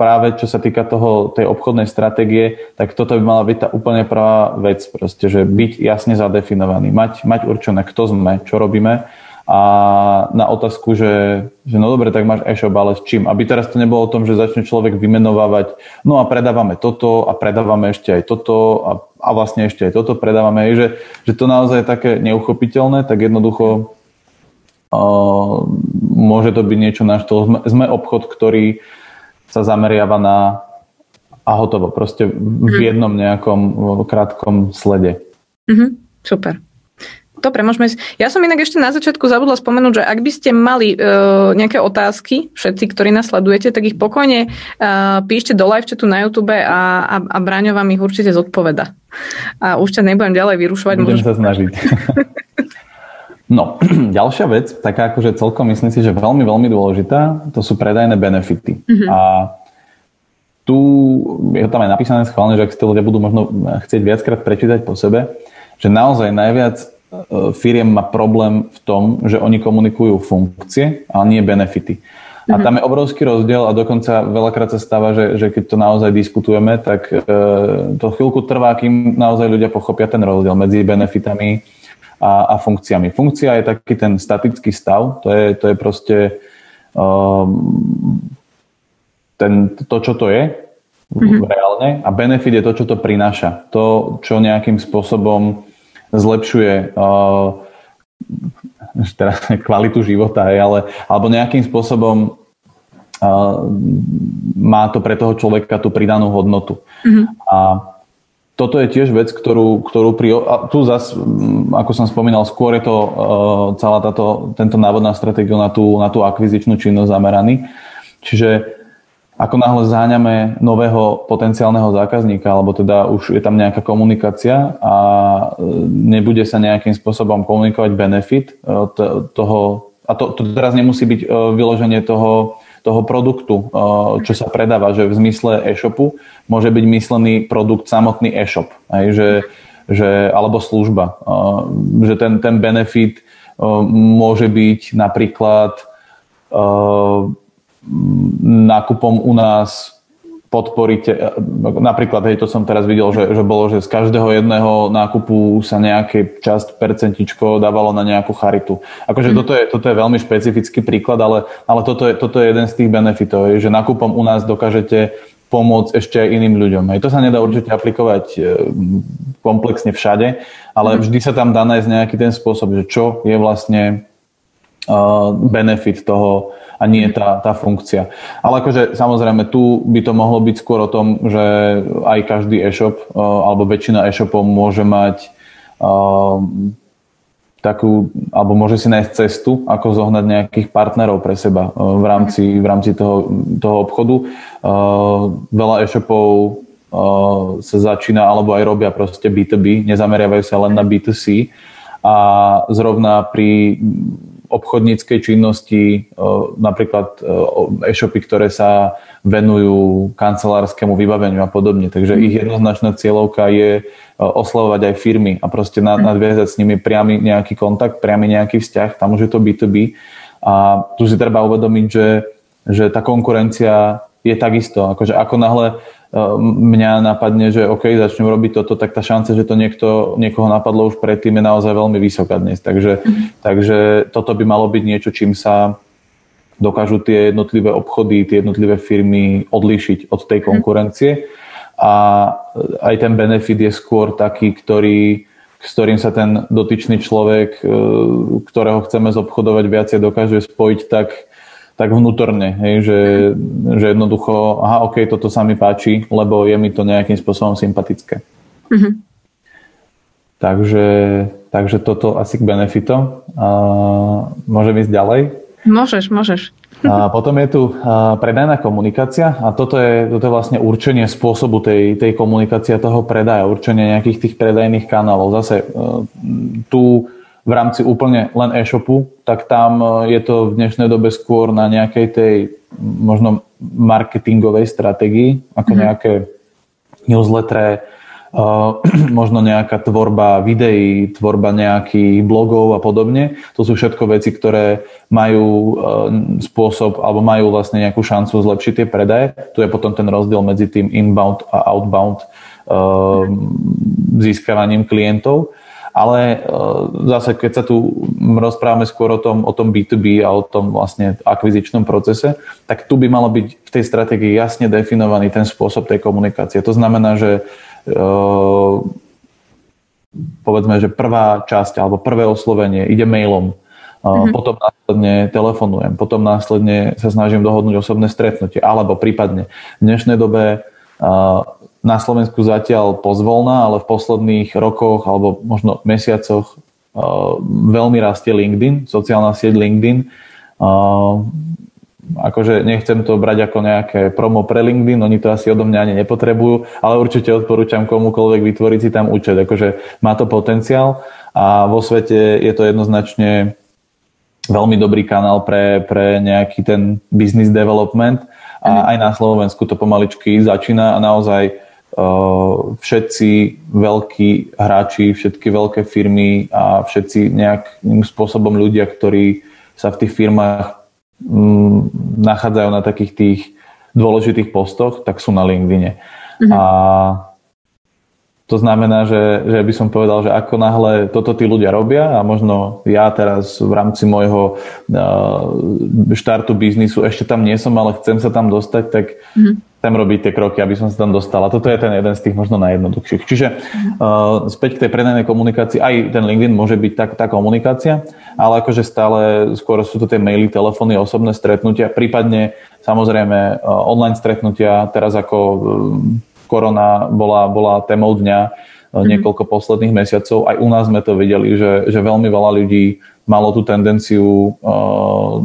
práve čo sa týka toho, tej obchodnej stratégie, tak toto by mala byť tá úplne prvá vec, proste, že byť jasne zadefinovaný, mať, mať určené, kto sme, čo robíme a na otázku, že, že no dobre, tak máš e-shop, ale s čím? Aby teraz to nebolo o tom, že začne človek vymenovávať, no a predávame toto a predávame ešte aj toto a, a vlastne ešte aj toto predávame, že, že to naozaj je také neuchopiteľné, tak jednoducho uh, môže to byť niečo na štýl. Sme, sme obchod, ktorý sa zameriava na a hotovo, proste v mhm. jednom nejakom krátkom slede. Mm-hmm. Super. Dobre, môžeme. Ja som inak ešte na začiatku zabudla spomenúť, že ak by ste mali uh, nejaké otázky, všetci, ktorí nás sledujete, tak ich pokojne uh, píšte do live chatu na YouTube a, a, a Braňo vám ich určite zodpoveda. A už ťa nebudem ďalej vyrušovať. Budem môžeš... sa snažiť. *laughs* no, *clears throat* ďalšia vec, taká akože celkom myslím si, že veľmi, veľmi dôležitá, to sú predajné benefity. Mm-hmm. A tu je tam aj napísané schválne, že ak si to ľudia budú možno chcieť viackrát prečítať po sebe, že naozaj najviac e, firiem má problém v tom, že oni komunikujú funkcie, ale nie benefity. A mhm. tam je obrovský rozdiel a dokonca veľakrát sa stáva, že, že keď to naozaj diskutujeme, tak e, to chvíľku trvá, kým naozaj ľudia pochopia ten rozdiel medzi benefitami a, a funkciami. Funkcia je taký ten statický stav, to je, to je proste um, ten, to, čo to je mm-hmm. reálne a benefit je to, čo to prináša. To, čo nejakým spôsobom zlepšuje uh, *laughs* teraz kvalitu života, ale, alebo nejakým spôsobom uh, má to pre toho človeka tú pridanú hodnotu. Mm-hmm. A toto je tiež vec, ktorú, ktorú pri... A tu zas, ako som spomínal, skôr je to uh, celá táto, tento návod na stratégiu na tú, na tú akvizičnú činnosť zameraný. Čiže ako náhle záňame nového potenciálneho zákazníka, alebo teda už je tam nejaká komunikácia a e, nebude sa nejakým spôsobom komunikovať benefit e, toho, a to, to teraz nemusí byť vyloženie toho, toho produktu, čo sa predáva, že v zmysle e-shopu môže byť myslený produkt samotný e-shop, aj, že, že, alebo služba. Že ten, ten benefit môže byť napríklad nákupom u nás podporíte, napríklad, hej, to som teraz videl, že, že bolo, že z každého jedného nákupu sa nejaké časť percentičko dávalo na nejakú charitu. Akože mm. toto, je, toto je veľmi špecifický príklad, ale, ale toto, je, toto je jeden z tých benefitov, že nákupom u nás dokážete pomôcť ešte aj iným ľuďom. Hej. To sa nedá určite aplikovať e, komplexne všade, ale mm. vždy sa tam dá nájsť nejaký ten spôsob, že čo je vlastne uh, benefit toho, a nie tá, tá funkcia. Ale akože samozrejme tu by to mohlo byť skôr o tom, že aj každý e-shop uh, alebo väčšina e-shopov môže mať uh, takú, alebo môže si nájsť cestu, ako zohnať nejakých partnerov pre seba uh, v rámci, v rámci toho, toho obchodu. Veľa e-shopov sa začína alebo aj robia proste B2B, nezameriavajú sa len na B2C a zrovna pri obchodníckej činnosti, e, napríklad e, e-shopy, ktoré sa venujú kancelárskému vybaveniu a podobne. Takže ich jednoznačná cieľovka je e, oslovovať aj firmy a proste nadviazať s nimi priamy nejaký kontakt, priamy nejaký vzťah, tam už je to B2B. A tu si treba uvedomiť, že, že tá konkurencia je takisto. Akože ako náhle mňa napadne, že OK, začnem robiť toto, tak tá šanca, že to niekto, niekoho napadlo už predtým je naozaj veľmi vysoká dnes. Takže, mm-hmm. takže toto by malo byť niečo, čím sa dokážu tie jednotlivé obchody, tie jednotlivé firmy odlíšiť od tej mhm. konkurencie. A aj ten benefit je skôr taký, ktorý, s ktorým sa ten dotyčný človek, e, ktorého chceme zobchodovať viacej, dokáže spojiť tak tak vnútorne, hej, že, že jednoducho, aha, ok, toto sa mi páči, lebo je mi to nejakým spôsobom sympatické. Mm-hmm. Takže, takže toto asi k benefitom. A môžem ísť ďalej? Môžeš, môžeš. A potom je tu predajná komunikácia a toto je, toto je vlastne určenie spôsobu tej, tej komunikácie toho predaja, určenie nejakých tých predajných kanálov. Zase e, tu v rámci úplne len e-shopu, tak tam e, je to v dnešnej dobe skôr na nejakej tej možno marketingovej stratégii, ako mm-hmm. nejaké newslettere, Uh, *clears throat* možno nejaká tvorba videí, tvorba nejakých blogov a podobne. To sú všetko veci, ktoré majú uh, spôsob alebo majú vlastne nejakú šancu zlepšiť tie predaje. Tu je potom ten rozdiel medzi tým inbound a outbound uh, získavaním klientov. Ale e, zase, keď sa tu rozprávame skôr o tom, o tom B2B a o tom vlastne akvizičnom procese, tak tu by malo byť v tej stratégii jasne definovaný ten spôsob tej komunikácie. To znamená, že e, povedzme, že prvá časť alebo prvé oslovenie ide mailom, mm-hmm. potom následne telefonujem, potom následne sa snažím dohodnúť osobné stretnutie, alebo prípadne v dnešnej dobe na Slovensku zatiaľ pozvolná, ale v posledných rokoch alebo možno mesiacoch uh, veľmi rastie LinkedIn, sociálna sieť LinkedIn. Uh, akože nechcem to brať ako nejaké promo pre LinkedIn, oni to asi odo mňa ani nepotrebujú, ale určite odporúčam komukoľvek vytvoriť si tam účet, akože má to potenciál a vo svete je to jednoznačne veľmi dobrý kanál pre, pre nejaký ten business development a mhm. aj na Slovensku to pomaličky začína a naozaj všetci veľkí hráči, všetky veľké firmy a všetci nejakým spôsobom ľudia, ktorí sa v tých firmách mm, nachádzajú na takých tých dôležitých postoch, tak sú na LinkedIne. Mm-hmm. A to znamená, že, že by som povedal, že ako náhle toto tí ľudia robia a možno ja teraz v rámci môjho uh, štartu biznisu ešte tam nie som, ale chcem sa tam dostať, tak mm-hmm. chcem robiť tie kroky, aby som sa tam dostal. A toto je ten jeden z tých možno najjednoduchších. Čiže uh, späť k tej predajnej komunikácii, aj ten LinkedIn môže byť tak, tá komunikácia, ale akože stále skôr sú to tie maily, telefóny, osobné stretnutia, prípadne samozrejme uh, online stretnutia, teraz ako uh, korona bola, bola témou dňa mm-hmm. niekoľko posledných mesiacov. Aj u nás sme to videli, že, že veľmi veľa ľudí malo tú tendenciu eh,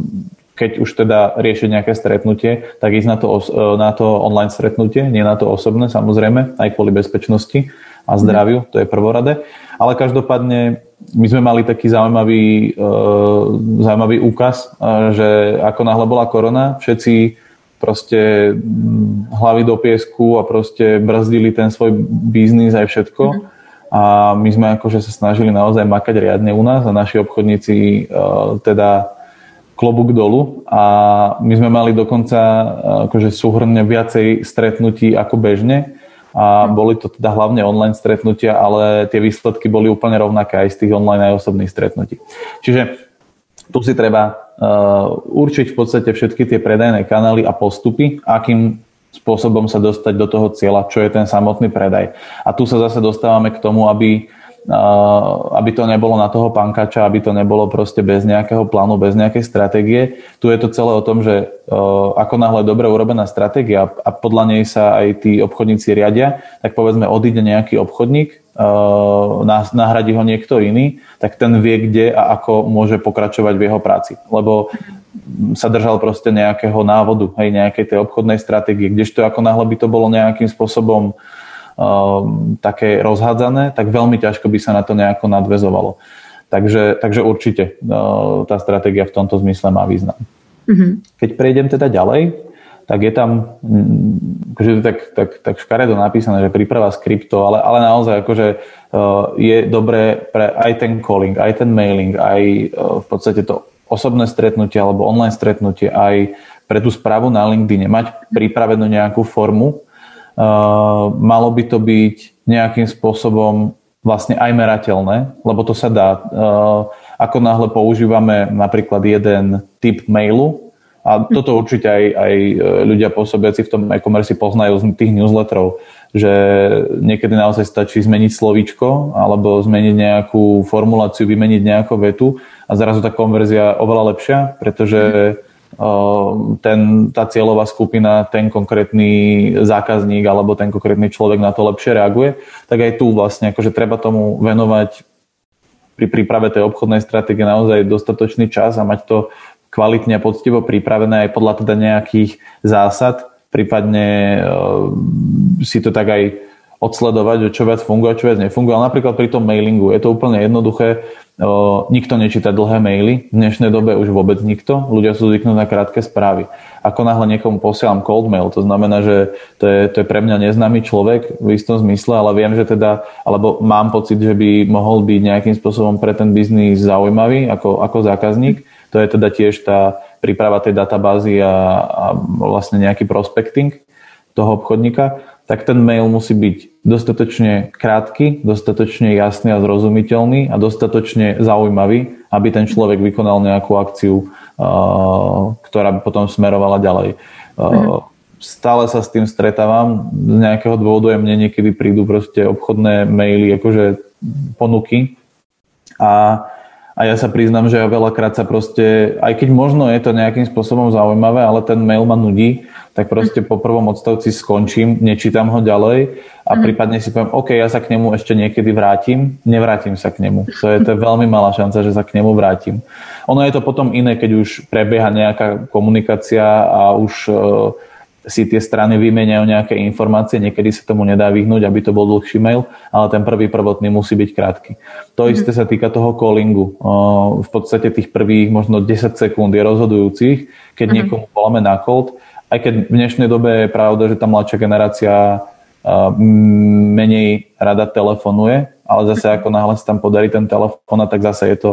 keď už teda riešiť nejaké stretnutie, tak ísť na to, eh, na to online stretnutie, nie na to osobné, samozrejme, aj kvôli bezpečnosti a mhm. zdraviu, to je prvorade. Ale každopádne my sme mali taký zaujímavý, zaujímavý úkaz, že ako náhle bola korona, všetci proste mm, hlavy do piesku a proste brzdili ten svoj biznis aj všetko. Mm-hmm. A my sme akože sa snažili naozaj makať riadne u nás a naši obchodníci uh, teda klobúk dolu a my sme mali dokonca akože súhrne viacej stretnutí ako bežne a boli to teda hlavne online stretnutia, ale tie výsledky boli úplne rovnaké aj z tých online aj osobných stretnutí. Čiže tu si treba uh, určiť v podstate všetky tie predajné kanály a postupy, akým spôsobom sa dostať do toho cieľa, čo je ten samotný predaj. A tu sa zase dostávame k tomu, aby aby to nebolo na toho pankača, aby to nebolo proste bez nejakého plánu, bez nejakej stratégie. Tu je to celé o tom, že ako náhle dobre urobená stratégia a podľa nej sa aj tí obchodníci riadia, tak povedzme odíde nejaký obchodník, nahradí ho niekto iný, tak ten vie, kde a ako môže pokračovať v jeho práci. Lebo sa držal proste nejakého návodu, hej, nejakej tej obchodnej stratégie, kdežto ako náhle by to bolo nejakým spôsobom Ehm, také rozhádzané, tak veľmi ťažko by sa na to nejako nadvezovalo. Takže, takže určite uh, tá stratégia v tomto zmysle má význam. Mm-hmm. Keď prejdem teda ďalej, tak je tam akože tak, tak, tak škaredo napísané, že príprava skriptov, ale, ale naozaj akože uh, je dobré pre aj ten calling, aj ten mailing, aj uh, v podstate to osobné stretnutie alebo online stretnutie, aj pre tú správu na LinkedIn mať pripravenú nejakú formu, Uh, malo by to byť nejakým spôsobom vlastne aj merateľné, lebo to sa dá. Ako náhle používame napríklad jeden typ mailu, a toto určite aj, aj ľudia pôsobiaci v tom e-commerce poznajú z tých newsletterov, že niekedy naozaj stačí zmeniť slovíčko alebo zmeniť nejakú formuláciu, vymeniť nejakú vetu a zrazu tá konverzia oveľa lepšia, pretože ten, tá cieľová skupina, ten konkrétny zákazník alebo ten konkrétny človek na to lepšie reaguje, tak aj tu vlastne akože treba tomu venovať pri príprave tej obchodnej stratégie naozaj dostatočný čas a mať to kvalitne a poctivo pripravené aj podľa teda nejakých zásad, prípadne si to tak aj odsledovať, že čo viac funguje čo viac nefunguje. Ale napríklad pri tom mailingu je to úplne jednoduché. O, nikto nečíta dlhé maily, v dnešnej dobe už vôbec nikto, ľudia sú zvyknutí na krátke správy. Ako náhle niekomu posielam cold mail, to znamená, že to je, to je pre mňa neznámy človek v istom zmysle, ale viem, že teda, alebo mám pocit, že by mohol byť nejakým spôsobom pre ten biznis zaujímavý ako, ako zákazník. To je teda tiež tá príprava tej databázy a, a vlastne nejaký prospecting toho obchodníka tak ten mail musí byť dostatočne krátky, dostatočne jasný a zrozumiteľný a dostatočne zaujímavý, aby ten človek vykonal nejakú akciu, ktorá by potom smerovala ďalej. Uh, stále sa s tým stretávam. Z nejakého dôvodu mne niekedy prídu proste obchodné maily, akože ponuky a a ja sa priznám, že ja veľakrát sa proste, aj keď možno je to nejakým spôsobom zaujímavé, ale ten mail ma nudí, tak proste po prvom odstavci skončím, nečítam ho ďalej a mm. prípadne si poviem, OK, ja sa k nemu ešte niekedy vrátim, nevrátim sa k nemu. To je, to je veľmi malá šanca, že sa k nemu vrátim. Ono je to potom iné, keď už prebieha nejaká komunikácia a už uh, si tie strany vymeniajú nejaké informácie, niekedy sa tomu nedá vyhnúť, aby to bol dlhší mail, ale ten prvý prvotný musí byť krátky. To mm isté sa týka toho callingu. V podstate tých prvých možno 10 sekúnd je rozhodujúcich, keď mm niekomu voláme na cold, aj keď v dnešnej dobe je pravda, že tá mladšia generácia menej rada telefonuje, ale zase ako náhle sa tam podarí ten telefón, tak zase je to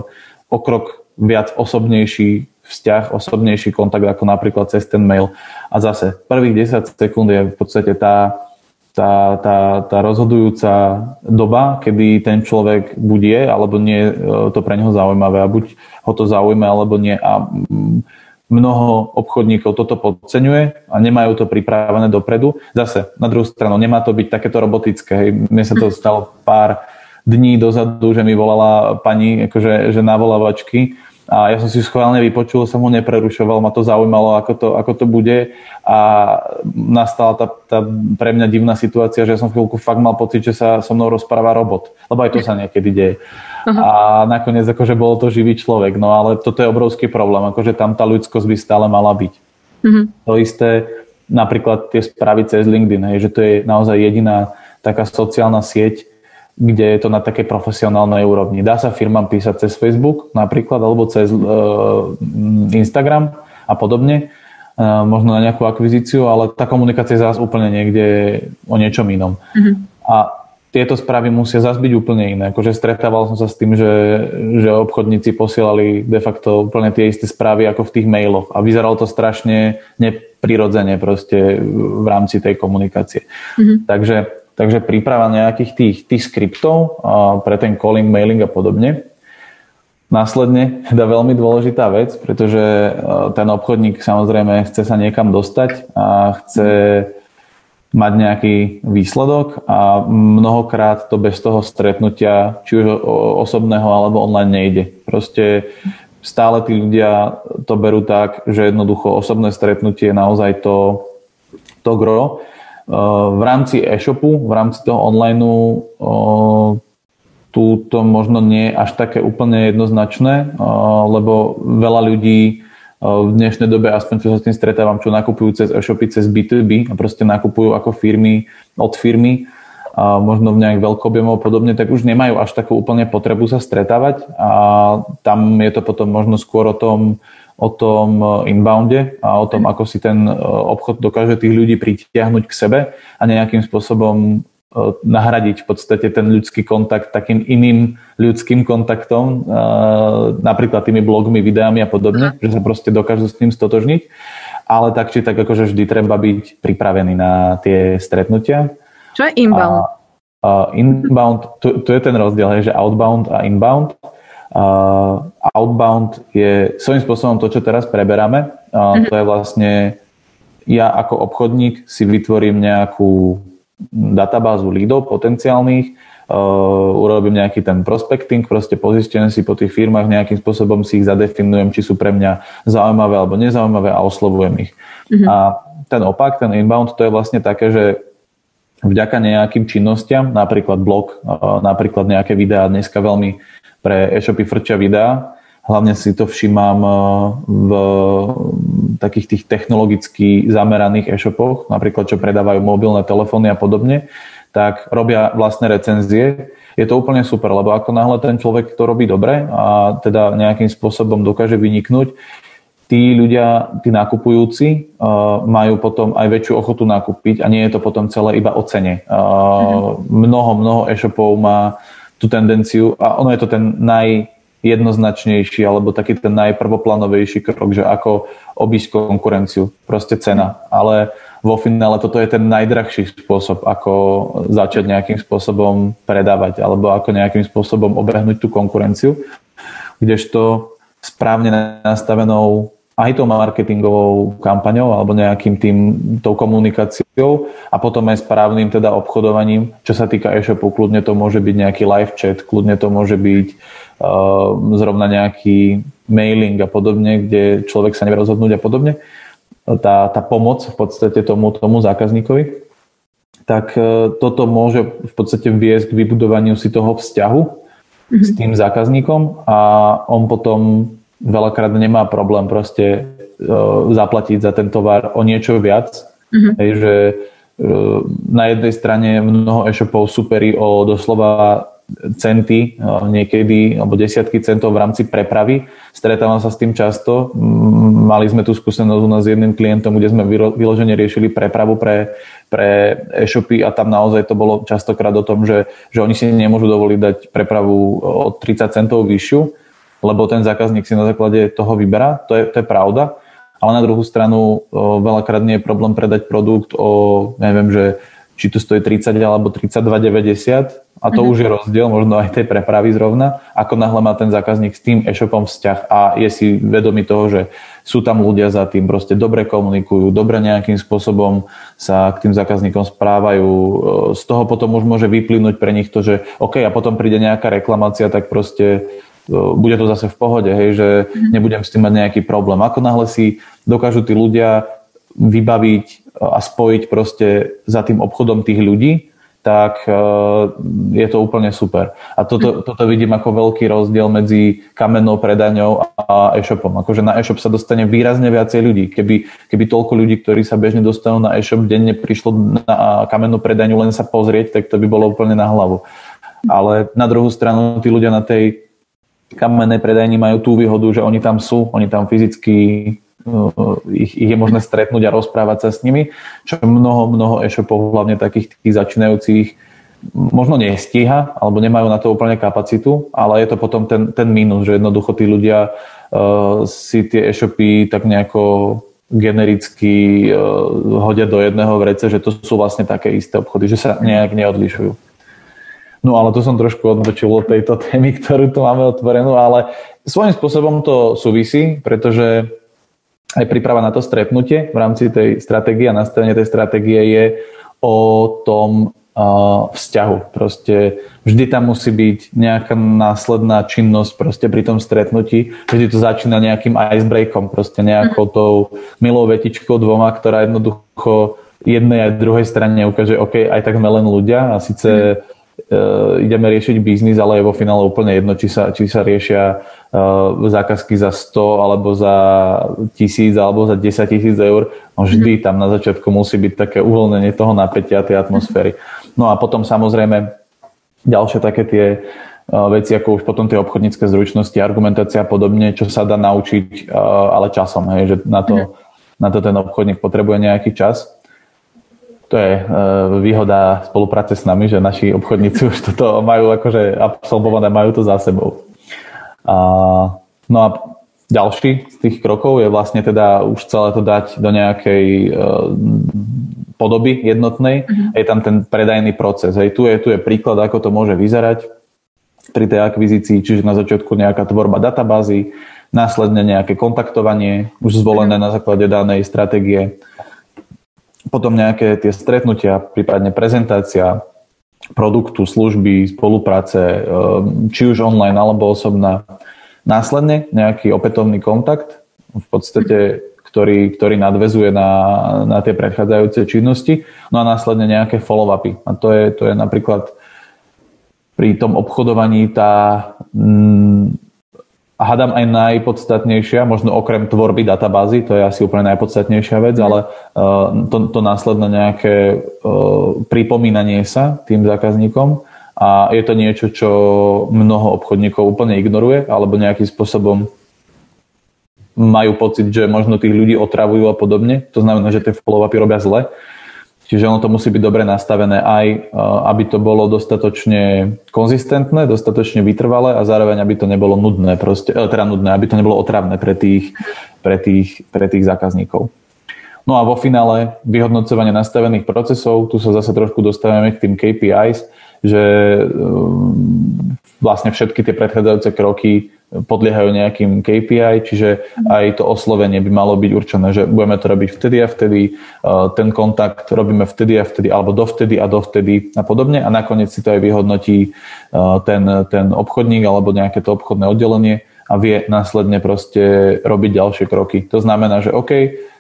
o krok viac osobnejší vzťah, osobnejší kontakt ako napríklad cez ten mail. A zase prvých 10 sekúnd je v podstate tá, tá, tá, tá rozhodujúca doba, kedy ten človek buď je, alebo nie je to pre neho zaujímavé a buď ho to zaujíma, alebo nie. A mnoho obchodníkov toto podceňuje a nemajú to pripravené dopredu. Zase, na druhú stranu, nemá to byť takéto robotické. Mne sa to stalo pár dní dozadu, že mi volala pani akože, že na volavačky a ja som si schválne vypočul, som ho neprerušoval, ma to zaujímalo, ako to, ako to bude a nastala tá, tá pre mňa divná situácia, že ja som chvíľku fakt mal pocit, že sa so mnou rozpráva robot, lebo aj to sa niekedy deje. Uh-huh. A nakoniec akože bolo to živý človek, no ale toto je obrovský problém, akože tam tá ľudskosť by stále mala byť. Uh-huh. To isté napríklad tie správy cez LinkedIn, hej, že to je naozaj jediná taká sociálna sieť, kde je to na takej profesionálnej úrovni. Dá sa firmám písať cez Facebook napríklad, alebo cez uh, Instagram a podobne, uh, možno na nejakú akvizíciu, ale tá komunikácia je zás úplne niekde o niečom inom. Mm-hmm. A tieto správy musia zase byť úplne iné. Akože stretával som sa s tým, že, že obchodníci posielali de facto úplne tie isté správy ako v tých mailoch a vyzeralo to strašne neprirodzene proste v rámci tej komunikácie. Mm-hmm. Takže, takže príprava nejakých tých, tých skriptov pre ten calling, mailing a podobne. Následne *laughs* teda veľmi dôležitá vec, pretože ten obchodník samozrejme chce sa niekam dostať a chce mať nejaký výsledok a mnohokrát to bez toho stretnutia, či už osobného alebo online nejde. Proste stále tí ľudia to berú tak, že jednoducho osobné stretnutie je naozaj to, to gro. V rámci e-shopu, v rámci toho online tu to možno nie je až také úplne jednoznačné, lebo veľa ľudí v dnešnej dobe, aspoň čo sa s tým stretávam, čo nakupujú cez e-shopy, cez B2B a proste nakupujú ako firmy od firmy a možno v nejak veľkobjemov podobne, tak už nemajú až takú úplne potrebu sa stretávať a tam je to potom možno skôr o tom, o tom inbounde a o tom, ako si ten e, obchod dokáže tých ľudí pritiahnuť k sebe a nejakým spôsobom E, nahradiť v podstate ten ľudský kontakt takým iným ľudským kontaktom, e, napríklad tými blogmi, videami a podobne, že sa proste dokážu s tým stotožniť. Ale tak či tak akože vždy treba byť pripravený na tie stretnutia. Čo je inbound? A, a inbound, to, to je ten rozdiel, hej, že outbound a inbound. Uh, outbound je svojím spôsobom to, čo teraz preberáme. Uh. To je vlastne ja ako obchodník si vytvorím nejakú databázu lídov potenciálnych, uh, urobím nejaký ten prospecting, proste pozistujem si po tých firmách, nejakým spôsobom si ich zadefinujem, či sú pre mňa zaujímavé alebo nezaujímavé a oslovujem ich. Mm-hmm. A ten opak, ten inbound, to je vlastne také, že vďaka nejakým činnostiam, napríklad blog, napríklad nejaké videá, dneska veľmi pre e-shopy frčia videá, Hlavne si to všímam eh, v takých tých technologicky zameraných e-shopoch, napríklad čo predávajú mobilné telefóny a podobne, tak robia vlastné recenzie. Je to úplne super, lebo ako náhle ten človek to robí dobre a teda nejakým spôsobom dokáže vyniknúť, tí ľudia, tí nakupujúci uh, majú potom aj väčšiu ochotu nakúpiť a nie je to potom celé iba o cene. Uh. Mnoho, mnoho e-shopov má tú tendenciu a ono je to ten naj, jednoznačnejší alebo taký ten najprvoplanovejší krok, že ako obísť konkurenciu, proste cena. Ale vo finále toto je ten najdrahší spôsob, ako začať nejakým spôsobom predávať alebo ako nejakým spôsobom obehnúť tú konkurenciu. Kdežto správne nastavenou aj tou marketingovou kampaňou alebo nejakým tým, tou komunikáciou a potom aj správnym teda obchodovaním, čo sa týka e-shopu, kľudne to môže byť nejaký live chat, kľudne to môže byť uh, zrovna nejaký mailing a podobne, kde človek sa nevie rozhodnúť a podobne. Tá, tá pomoc v podstate tomu, tomu zákazníkovi, tak uh, toto môže v podstate viesť k vybudovaniu si toho vzťahu mm-hmm. s tým zákazníkom a on potom veľakrát nemá problém proste uh, zaplatiť za ten tovar o niečo viac. Mm-hmm. Hej, že uh, na jednej strane mnoho e-shopov superí o doslova centy, uh, niekedy, alebo desiatky centov v rámci prepravy. Stretávam sa s tým často. Mali sme tu skúsenosť u nás s jedným klientom, kde sme vyložene riešili prepravu pre, pre e-shopy a tam naozaj to bolo častokrát o tom, že, že oni si nemôžu dovoliť dať prepravu o 30 centov vyššiu, lebo ten zákazník si na základe toho vyberá, to je, to je pravda, ale na druhú stranu veľakrát nie je problém predať produkt o, neviem, že či to stojí 30 alebo 32,90 a to mm-hmm. už je rozdiel možno aj tej prepravy zrovna, ako náhle má ten zákazník s tým e-shopom vzťah a je si vedomý toho, že sú tam ľudia za tým, proste dobre komunikujú, dobre nejakým spôsobom sa k tým zákazníkom správajú. Z toho potom už môže vyplynúť pre nich to, že OK, a potom príde nejaká reklamácia, tak proste bude to zase v pohode, hej, že mm-hmm. nebudem s tým mať nejaký problém. Ako náhle si dokážu tí ľudia vybaviť a spojiť proste za tým obchodom tých ľudí, tak je to úplne super. A toto, mhm. toto vidím ako veľký rozdiel medzi kamennou predaňou a e-shopom. Akože na e-shop sa dostane výrazne viacej ľudí. Keby, keby toľko ľudí, ktorí sa bežne dostanú na e-shop, denne prišlo na kamennú predaňu len sa pozrieť, tak to by bolo úplne na hlavu. Ale na druhú stranu tí ľudia na tej kamenné predajni majú tú výhodu, že oni tam sú, oni tam fyzicky ich, ich je možné stretnúť a rozprávať sa s nimi, čo mnoho, mnoho e-shopov, hlavne takých tých začínajúcich, možno nestíha, alebo nemajú na to úplne kapacitu, ale je to potom ten, ten mínus, že jednoducho tí ľudia uh, si tie e-shopy tak nejako genericky uh, hodia do jedného vrece, že to sú vlastne také isté obchody, že sa nejak neodlišujú. No ale to som trošku odbočil od tejto *laughs* témy, ktorú tu máme otvorenú, ale svojím spôsobom to súvisí, pretože aj príprava na to stretnutie v rámci tej stratégie a nastavenie tej stratégie je o tom uh, vzťahu. Proste vždy tam musí byť nejaká následná činnosť proste pri tom stretnutí. Vždy to začína nejakým icebreakom, proste nejakou mhm. tou milou vetičkou dvoma, ktorá jednoducho jednej aj druhej strane ukáže, OK, aj tak sme len ľudia a síce mm ideme riešiť biznis, ale je vo finále úplne jedno, či sa, či sa riešia uh, zákazky za 100 alebo za 1000 alebo za 10 tisíc eur. No vždy mhm. tam na začiatku musí byť také uvoľnenie toho napätia, tej atmosféry. No a potom samozrejme ďalšie také tie uh, veci, ako už potom tie obchodnícke zručnosti, argumentácia a podobne, čo sa dá naučiť, ale časom, hej, že na to, mhm. na to ten obchodník potrebuje nejaký čas to je e, výhoda spolupráce s nami, že naši obchodníci *laughs* už toto majú akože absolvované, majú to za sebou. A, no a ďalší z tých krokov je vlastne teda už celé to dať do nejakej e, podoby jednotnej. Mm-hmm. Je tam ten predajný proces. Hej, tu, je, tu je príklad, ako to môže vyzerať pri tej akvizícii, čiže na začiatku nejaká tvorba databázy, následne nejaké kontaktovanie, už zvolené na základe danej stratégie, potom nejaké tie stretnutia, prípadne prezentácia produktu, služby, spolupráce, ehm, či už online alebo osobná. Následne nejaký opätovný kontakt, v podstate, ktorý, ktorý nadvezuje na, na tie predchádzajúce činnosti, no a následne nejaké follow-upy. A to je, to je napríklad pri tom obchodovaní tá mm, a hádam aj najpodstatnejšia, možno okrem tvorby databázy, to je asi úplne najpodstatnejšia vec, ale uh, to, to následné nejaké uh, pripomínanie sa tým zákazníkom a je to niečo, čo mnoho obchodníkov úplne ignoruje alebo nejakým spôsobom majú pocit, že možno tých ľudí otravujú a podobne. To znamená, že tie follow-upy robia zle. Čiže ono to musí byť dobre nastavené aj, e, aby to bolo dostatočne konzistentné, dostatočne vytrvalé a zároveň, aby to nebolo nudné, proste, e, teda nudné, aby to nebolo otravné pre tých, pre tých, pre tých zákazníkov. No a vo finále vyhodnocovanie nastavených procesov, tu sa zase trošku dostávame k tým KPIs, že e, vlastne všetky tie predchádzajúce kroky podliehajú nejakým KPI, čiže aj to oslovenie by malo byť určené, že budeme to robiť vtedy a vtedy, e, ten kontakt robíme vtedy a vtedy, alebo dovtedy a dovtedy a podobne. A nakoniec si to aj vyhodnotí e, ten, ten obchodník alebo nejaké to obchodné oddelenie a vie následne proste robiť ďalšie kroky. To znamená, že OK,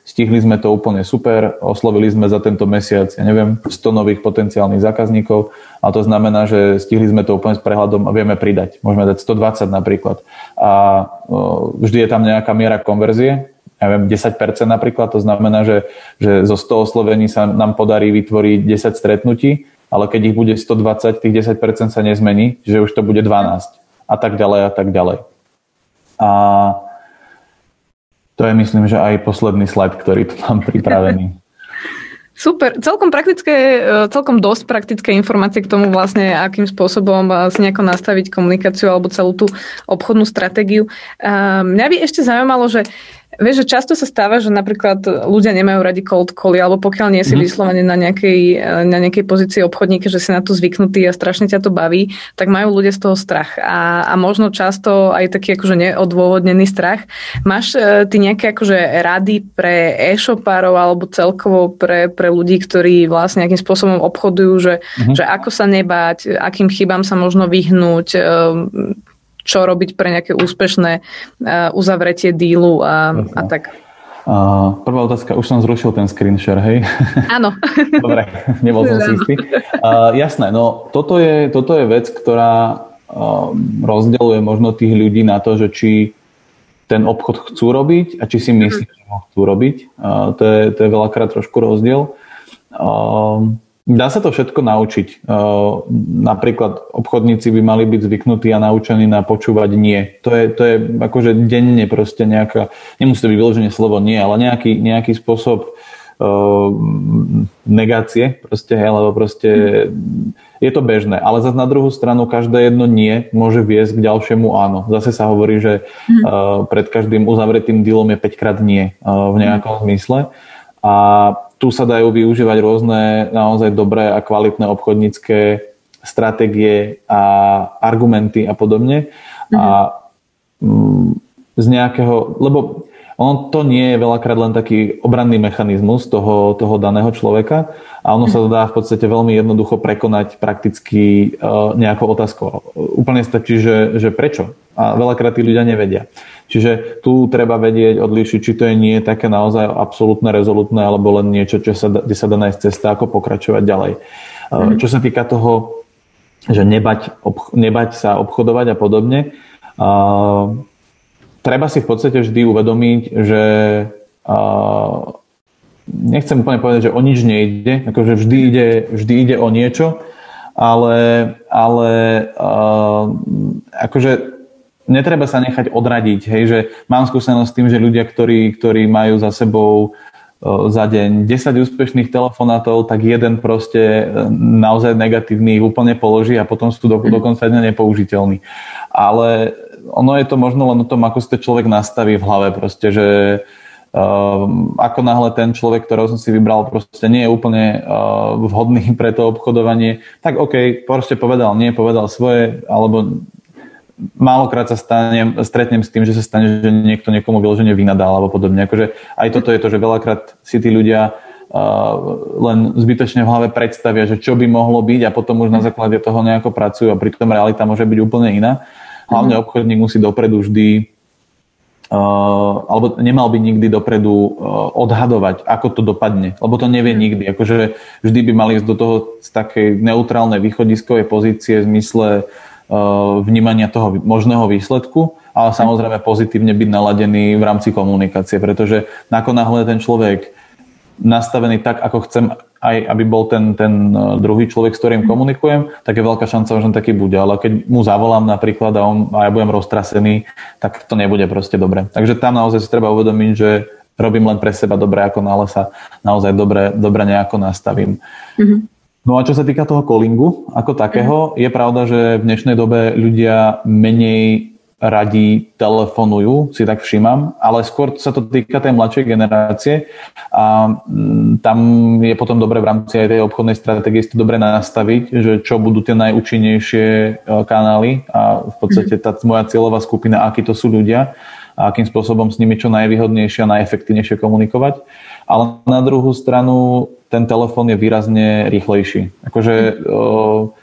stihli sme to úplne super, oslovili sme za tento mesiac, ja neviem, 100 nových potenciálnych zákazníkov a to znamená, že stihli sme to úplne s prehľadom a vieme pridať. Môžeme dať 120 napríklad. A vždy je tam nejaká miera konverzie, ja viem, 10% napríklad, to znamená, že, že zo 100 oslovení sa nám podarí vytvoriť 10 stretnutí, ale keď ich bude 120, tých 10% sa nezmení, že už to bude 12 a tak ďalej a tak ďalej. A to je myslím, že aj posledný slajd, ktorý tu mám pripravený. *laughs* Super, celkom praktické, e, celkom dosť praktické informácie k tomu vlastne, akým spôsobom e, si nejako nastaviť komunikáciu alebo celú tú obchodnú stratégiu. Mňa by ešte zaujímalo, že Vieš, že často sa stáva, že napríklad ľudia nemajú radi cold cally, alebo pokiaľ nie si mm. vyslovene na nejakej, na nejakej pozícii obchodníka, že si na to zvyknutý a strašne ťa to baví, tak majú ľudia z toho strach. A, a možno často aj taký akože neodôvodnený strach. Máš e, ty nejaké akože rady pre e-shopárov alebo celkovo pre, pre ľudí, ktorí vlastne nejakým spôsobom obchodujú, že, mm. že ako sa nebáť, akým chybám sa možno vyhnúť, e, čo robiť pre nejaké úspešné uh, uzavretie dílu a, a tak. Uh, prvá otázka, už som zrušil ten screen share, hej? *laughs* Áno. Dobre, nebol som si istý. Uh, jasné, no toto je, toto je vec, ktorá uh, rozdeluje možno tých ľudí na to, že či ten obchod chcú robiť a či si myslí, mm. že ho chcú robiť. Uh, to, je, to je veľakrát trošku rozdiel. Uh, Dá sa to všetko naučiť. Napríklad obchodníci by mali byť zvyknutí a naučení na počúvať nie. To je, to je akože denne proste nejaká, nemusí to byť vyloženie slovo nie, ale nejaký, nejaký spôsob negácie proste, hej, lebo proste je to bežné, ale zase na druhú stranu každé jedno nie môže viesť k ďalšiemu áno. Zase sa hovorí, že uh, pred každým uzavretým dealom je 5 krát nie v nejakom zmysle. A tu sa dajú využívať rôzne naozaj dobré a kvalitné obchodnícke stratégie a argumenty a podobne. Mm. A um, z nejakého, lebo ono to nie je veľakrát len taký obranný mechanizmus toho, toho daného človeka a ono sa dá v podstate veľmi jednoducho prekonať prakticky uh, nejakou otázkou. Úplne stačí, že, že prečo. A veľakrát tí ľudia nevedia. Čiže tu treba vedieť, odlíšiť, či to je nie také naozaj absolútne rezolutné, alebo len niečo, čo sa, kde sa dá nájsť cesta, ako pokračovať ďalej. Uh, čo sa týka toho, že nebať, obch- nebať sa obchodovať a podobne, uh, treba si v podstate vždy uvedomiť, že uh, nechcem úplne povedať, že o nič nejde, akože vždy ide, vždy ide o niečo, ale, ale uh, akože netreba sa nechať odradiť, hej, že mám skúsenosť s tým, že ľudia, ktorí, ktorí majú za sebou uh, za deň 10 úspešných telefonátov, tak jeden proste naozaj negatívny úplne položí a potom sú do, dokonca nepoužiteľní. Ale ono je to možno len o tom, ako si to človek nastaví v hlave, proste, že uh, ako náhle ten človek, ktorého som si vybral, proste nie je úplne uh, vhodný *laughs* pre to obchodovanie, tak OK, proste povedal nie, povedal svoje, alebo málokrát sa stane, stretnem s tým, že sa stane, že niekto niekomu vyložene vynadá alebo podobne. Akože aj toto je to, že veľakrát si tí ľudia uh, len zbytočne v hlave predstavia, že čo by mohlo byť a potom už na základe toho nejako pracujú a pritom realita môže byť úplne iná. Hlavne mhm. obchodník musí dopredu vždy Uh, alebo nemal by nikdy dopredu uh, odhadovať, ako to dopadne, lebo to nevie mhm. nikdy. Akože vždy by mali ísť do toho z takej neutrálnej východiskovej pozície v zmysle uh, vnímania toho možného výsledku, ale samozrejme pozitívne byť naladený v rámci komunikácie, pretože nakonáhle ten človek nastavený tak, ako chcem, aj aby bol ten, ten e, druhý človek, s ktorým komunikujem, tak je veľká šanca, že on taký bude. Ale keď mu zavolám napríklad a, on, a ja budem roztrasený, tak to nebude proste dobre. Takže tam naozaj si treba uvedomiť, že robím len pre seba dobre, ako nále sa naozaj dobre, dobre nejako nastavím. Mm-hmm. No a čo sa týka toho callingu ako takého, mm-hmm. je pravda, že v dnešnej dobe ľudia menej radi telefonujú, si tak všímam, ale skôr sa to týka tej mladšej generácie a mm, tam je potom dobre v rámci aj tej obchodnej stratégie to dobre nastaviť, že čo budú tie najúčinnejšie e, kanály a v podstate tá moja cieľová skupina, akí to sú ľudia a akým spôsobom s nimi čo najvýhodnejšie a najefektívnejšie komunikovať. Ale na druhú stranu ten telefón je výrazne rýchlejší. Akože mm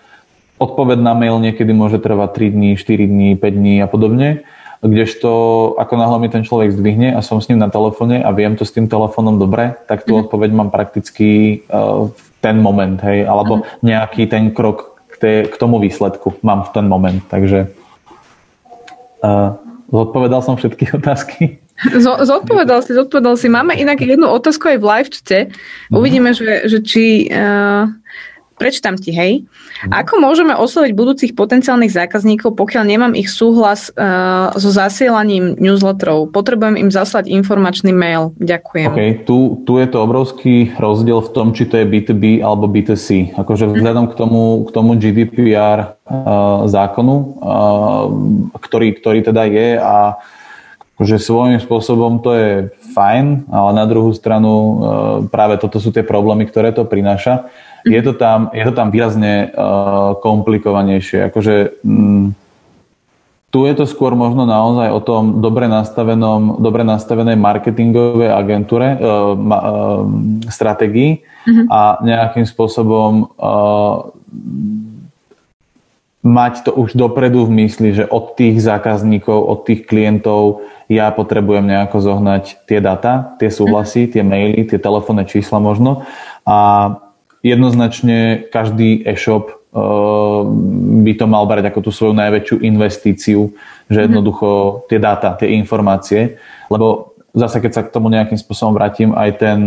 Odpoveď na mail niekedy môže trvať 3 dní, 4 dní, 5 dní a podobne. Kdežto ako náhle mi ten človek zdvihne a som s ním na telefóne a viem to s tým telefónom dobre, tak tú mm. odpoveď mám prakticky uh, v ten moment, hej, alebo mm. nejaký ten krok k, tomu výsledku mám v ten moment. Takže uh, zodpovedal som všetky *laughs* otázky. Zodpovedal si, zodpovedal si. Máme inak jednu otázku aj v live čte. Mhm. Uvidíme, že, že či uh, prečítam ti, hej. Mhm. Ako môžeme osloviť budúcich potenciálnych zákazníkov, pokiaľ nemám ich súhlas uh, so zasielaním newsletterov? Potrebujem im zaslať informačný mail. Ďakujem. OK, tu, tu je to obrovský rozdiel v tom, či to je B2B alebo B2C. Akože mhm. vzhľadom k tomu, k tomu GDPR uh, zákonu, uh, ktorý, ktorý teda je a akože svojím spôsobom to je fajn, ale na druhú stranu práve toto sú tie problémy, ktoré to prináša je to tam, je to tam výrazne uh, komplikovanejšie. Akože, mm, tu je to skôr možno naozaj o tom dobre, nastavenom, dobre nastavenej marketingovej agentúre, uh, uh, stratégii mm-hmm. a nejakým spôsobom uh, mať to už dopredu v mysli, že od tých zákazníkov, od tých klientov ja potrebujem nejako zohnať tie data, tie súhlasy, tie maily, tie telefónne čísla možno a jednoznačne každý e-shop uh, by to mal brať ako tú svoju najväčšiu investíciu, že mhm. jednoducho tie dáta, tie informácie, lebo zase keď sa k tomu nejakým spôsobom vrátim, aj ten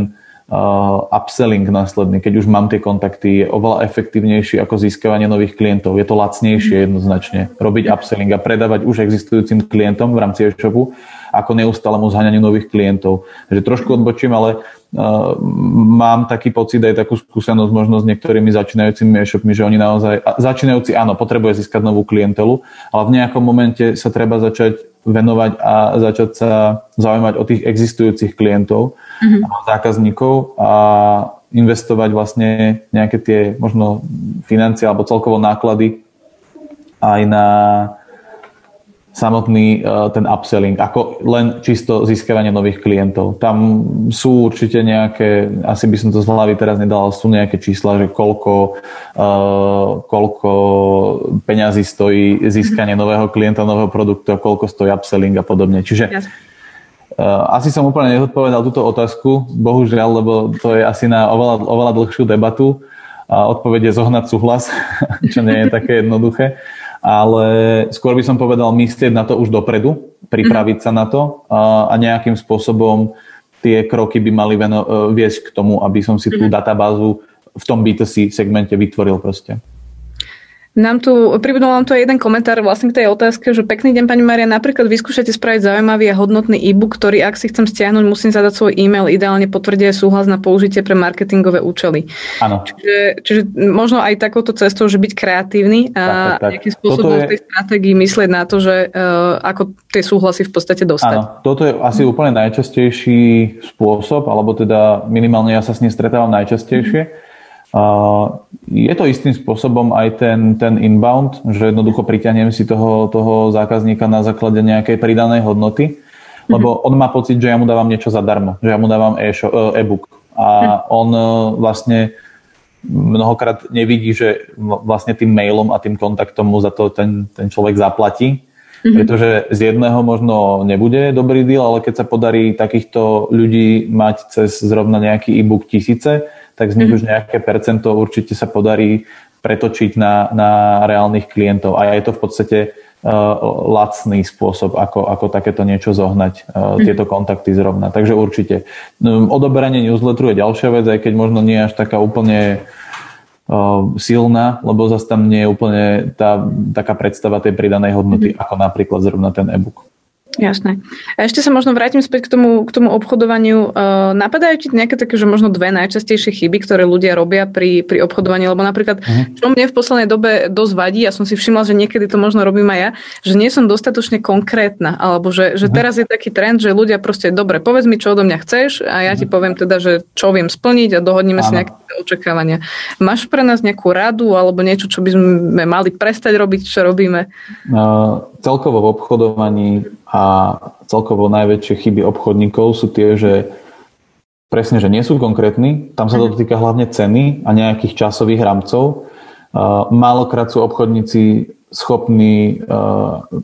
uh, upselling následný, keď už mám tie kontakty, je oveľa efektívnejší ako získavanie nových klientov. Je to lacnejšie mhm. jednoznačne robiť upselling a predávať už existujúcim klientom v rámci e-shopu, ako neustálemu zhaňaniu nových klientov. Takže trošku odbočím, ale mám taký pocit aj takú skúsenosť možno s niektorými začínajúcimi e-shopmi, že oni naozaj, začínajúci áno, potrebuje získať novú klientelu, ale v nejakom momente sa treba začať venovať a začať sa zaujímať o tých existujúcich klientov mm-hmm. a zákazníkov a investovať vlastne nejaké tie možno financie alebo celkovo náklady aj na samotný uh, ten upselling, ako len čisto získavanie nových klientov. Tam sú určite nejaké, asi by som to z hlavy teraz nedal, sú nejaké čísla, že koľko, uh, koľko peňazí stojí získanie nového klienta, nového produktu a koľko stojí upselling a podobne. Čiže uh, asi som úplne nezodpovedal túto otázku, bohužiaľ, lebo to je asi na oveľa, oveľa dlhšiu debatu a odpoveď je zohnať súhlas, *laughs* čo nie je také jednoduché ale skôr by som povedal myslieť na to už dopredu, pripraviť mm. sa na to a, nejakým spôsobom tie kroky by mali e, viesť k tomu, aby som si tú mm. databázu v tom B2C segmente vytvoril proste. Nám tu, pribudol nám tu jeden komentár vlastne k tej otázke, že pekný deň pani Maria, napríklad vyskúšate spraviť zaujímavý a hodnotný e-book, ktorý ak si chcem stiahnuť, musím zadať svoj e-mail, ideálne potvrdia súhlas na použitie pre marketingové účely. Áno. Čiže, čiže možno aj takouto cestou, že byť kreatívny a tak, tak, tak. nejakým spôsobom je... v tej stratégii myslieť na to, že uh, ako tie súhlasy v podstate dostať. Áno, toto je asi úplne najčastejší spôsob, alebo teda minimálne ja sa s ním stretávam najčastejšie. Hm je to istým spôsobom aj ten, ten inbound, že jednoducho priťahnem si toho, toho zákazníka na základe nejakej pridanej hodnoty, lebo mhm. on má pocit, že ja mu dávam niečo zadarmo, že ja mu dávam e, e-book a mhm. on e, vlastne mnohokrát nevidí, že vlastne tým mailom a tým kontaktom mu za to ten, ten človek zaplatí, mm-hmm. pretože z jedného možno nebude dobrý deal, ale keď sa podarí takýchto ľudí mať cez zrovna nejaký e-book tisíce, tak z nich už nejaké percento určite sa podarí pretočiť na, na reálnych klientov. A je to v podstate uh, lacný spôsob, ako, ako takéto niečo zohnať, uh, tieto kontakty zrovna. Takže určite. Um, odoberanie newsletteru je ďalšia vec, aj keď možno nie až taká úplne uh, silná, lebo zase tam nie je úplne tá, taká predstava tej pridanej hodnoty, mm. ako napríklad zrovna ten e-book. Jasné. A ešte sa možno vrátim späť k tomu, k tomu obchodovaniu. Uh, napadajú ti nejaké také, že možno dve najčastejšie chyby, ktoré ľudia robia pri, pri obchodovaní? Lebo napríklad, uh-huh. čo mne v poslednej dobe dosť vadí, ja som si všimla, že niekedy to možno robím aj ja, že nie som dostatočne konkrétna, alebo že, že uh-huh. teraz je taký trend, že ľudia proste, dobre, povedz mi, čo odo mňa chceš a ja ti poviem teda, že čo viem splniť a dohodneme si nejaké očakávania. Máš pre nás nejakú radu alebo niečo, čo by sme mali prestať robiť, čo robíme? Uh, celkovo v obchodovaní a celkovo najväčšie chyby obchodníkov sú tie, že presne, že nie sú konkrétni, tam sa to mhm. týka hlavne ceny a nejakých časových rámcov. Málokrát sú obchodníci schopní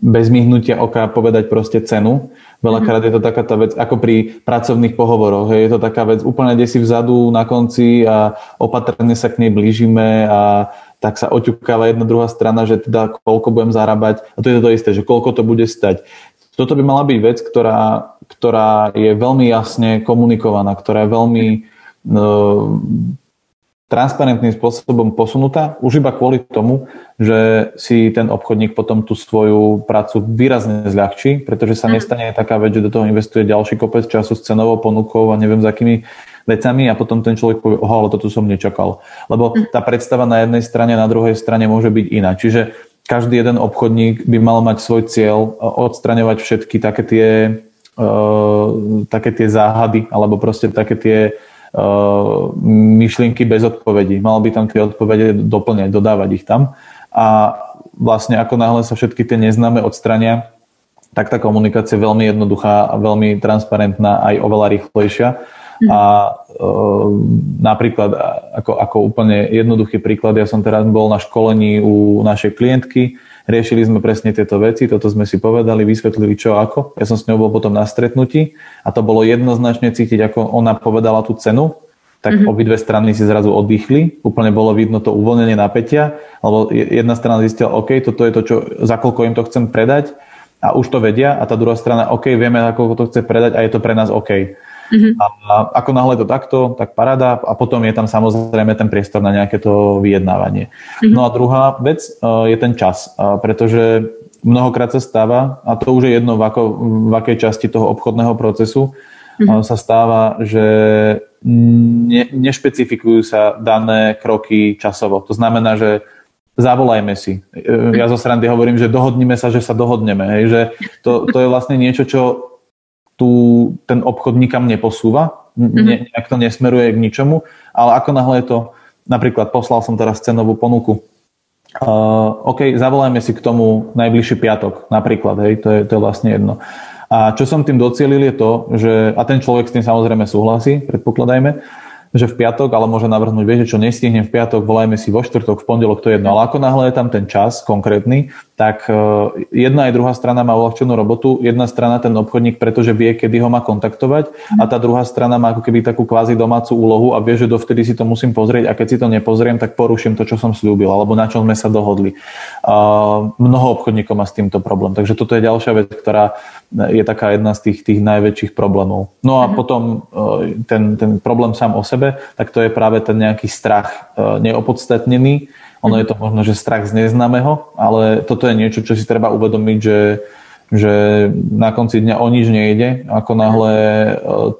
bez myhnutia oka povedať proste cenu. Veľakrát je to taká tá vec, ako pri pracovných pohovoroch. Je to taká vec úplne kde si vzadu na konci a opatrne sa k nej blížime a tak sa oťukáva jedna druhá strana, že teda koľko budem zarábať. A to je to isté, že koľko to bude stať. Toto by mala byť vec, ktorá, ktorá je veľmi jasne komunikovaná, ktorá je veľmi no, transparentným spôsobom posunutá, už iba kvôli tomu, že si ten obchodník potom tú svoju prácu výrazne zľahčí, pretože sa nestane taká vec, že do toho investuje ďalší kopec času s cenovou ponukou a neviem, za akými vecami a potom ten človek povie, oho, ale toto som nečakal. Lebo mhm. tá predstava na jednej strane, na druhej strane môže byť iná. Čiže každý jeden obchodník by mal mať svoj cieľ e, odstraňovať všetky také tie, uh, také tie záhady alebo proste také tie uh, myšlienky bez odpovedí. Mal by tam tie odpovede doplňať, dodávať ich tam. A vlastne ako náhle sa všetky tie neznáme odstrania, tak tá komunikácia je veľmi jednoduchá a veľmi transparentná, aj oveľa rýchlejšia. A e, napríklad, ako, ako úplne jednoduchý príklad, ja som teraz bol na školení u našej klientky, riešili sme presne tieto veci, toto sme si povedali, vysvetlili čo ako. Ja som s ňou bol potom na stretnutí a to bolo jednoznačne cítiť, ako ona povedala tú cenu, tak mm-hmm. obidve strany si zrazu oddychli, úplne bolo vidno to uvoľnenie napätia, alebo jedna strana zistila, OK, toto je to, čo, za koľko im to chcem predať a už to vedia a tá druhá strana, OK, vieme, za koľko to chce predať a je to pre nás OK. Mm-hmm. A ako náhle to takto, tak parada a potom je tam samozrejme ten priestor na nejaké to vyjednávanie. Mm-hmm. No a druhá vec e, je ten čas, e, pretože mnohokrát sa stáva, a to už je jedno v, ako, v akej časti toho obchodného procesu, mm-hmm. sa stáva, že ne, nešpecifikujú sa dané kroky časovo. To znamená, že zavolajme si. Ja zo srandy hovorím, že dohodnime sa, že sa dohodneme. Hej, že to, to je vlastne niečo, čo tu ten obchod nikam neposúva, ne, nejak to nesmeruje k ničomu, ale ako náhle je to, napríklad poslal som teraz cenovú ponuku, uh, OK, zavolajme si k tomu najbližší piatok, napríklad, hej, to je, to je vlastne jedno. A čo som tým docielil je to, že, a ten človek s tým samozrejme súhlasí, predpokladajme, že v piatok, ale môže navrhnúť, viete čo, nestihnem v piatok, volajme si vo štvrtok, v pondelok, to je jedno. Ale ako náhle je tam ten čas konkrétny, tak e, jedna aj druhá strana má uľahčenú robotu. Jedna strana ten obchodník, pretože vie, kedy ho má kontaktovať a tá druhá strana má ako keby takú kvázi domácu úlohu a vie, že dovtedy si to musím pozrieť a keď si to nepozriem, tak poruším to, čo som slúbil alebo na čom sme sa dohodli. Mnoho obchodníkov má s týmto problém. Takže toto je ďalšia vec, ktorá je taká jedna z tých, tých najväčších problémov. No a uh-huh. potom uh, ten, ten problém sám o sebe, tak to je práve ten nejaký strach uh, neopodstatnený, ono je to možno, že strach z neznámeho, ale toto je niečo, čo si treba uvedomiť, že, že na konci dňa o nič nejde. Ako náhle e,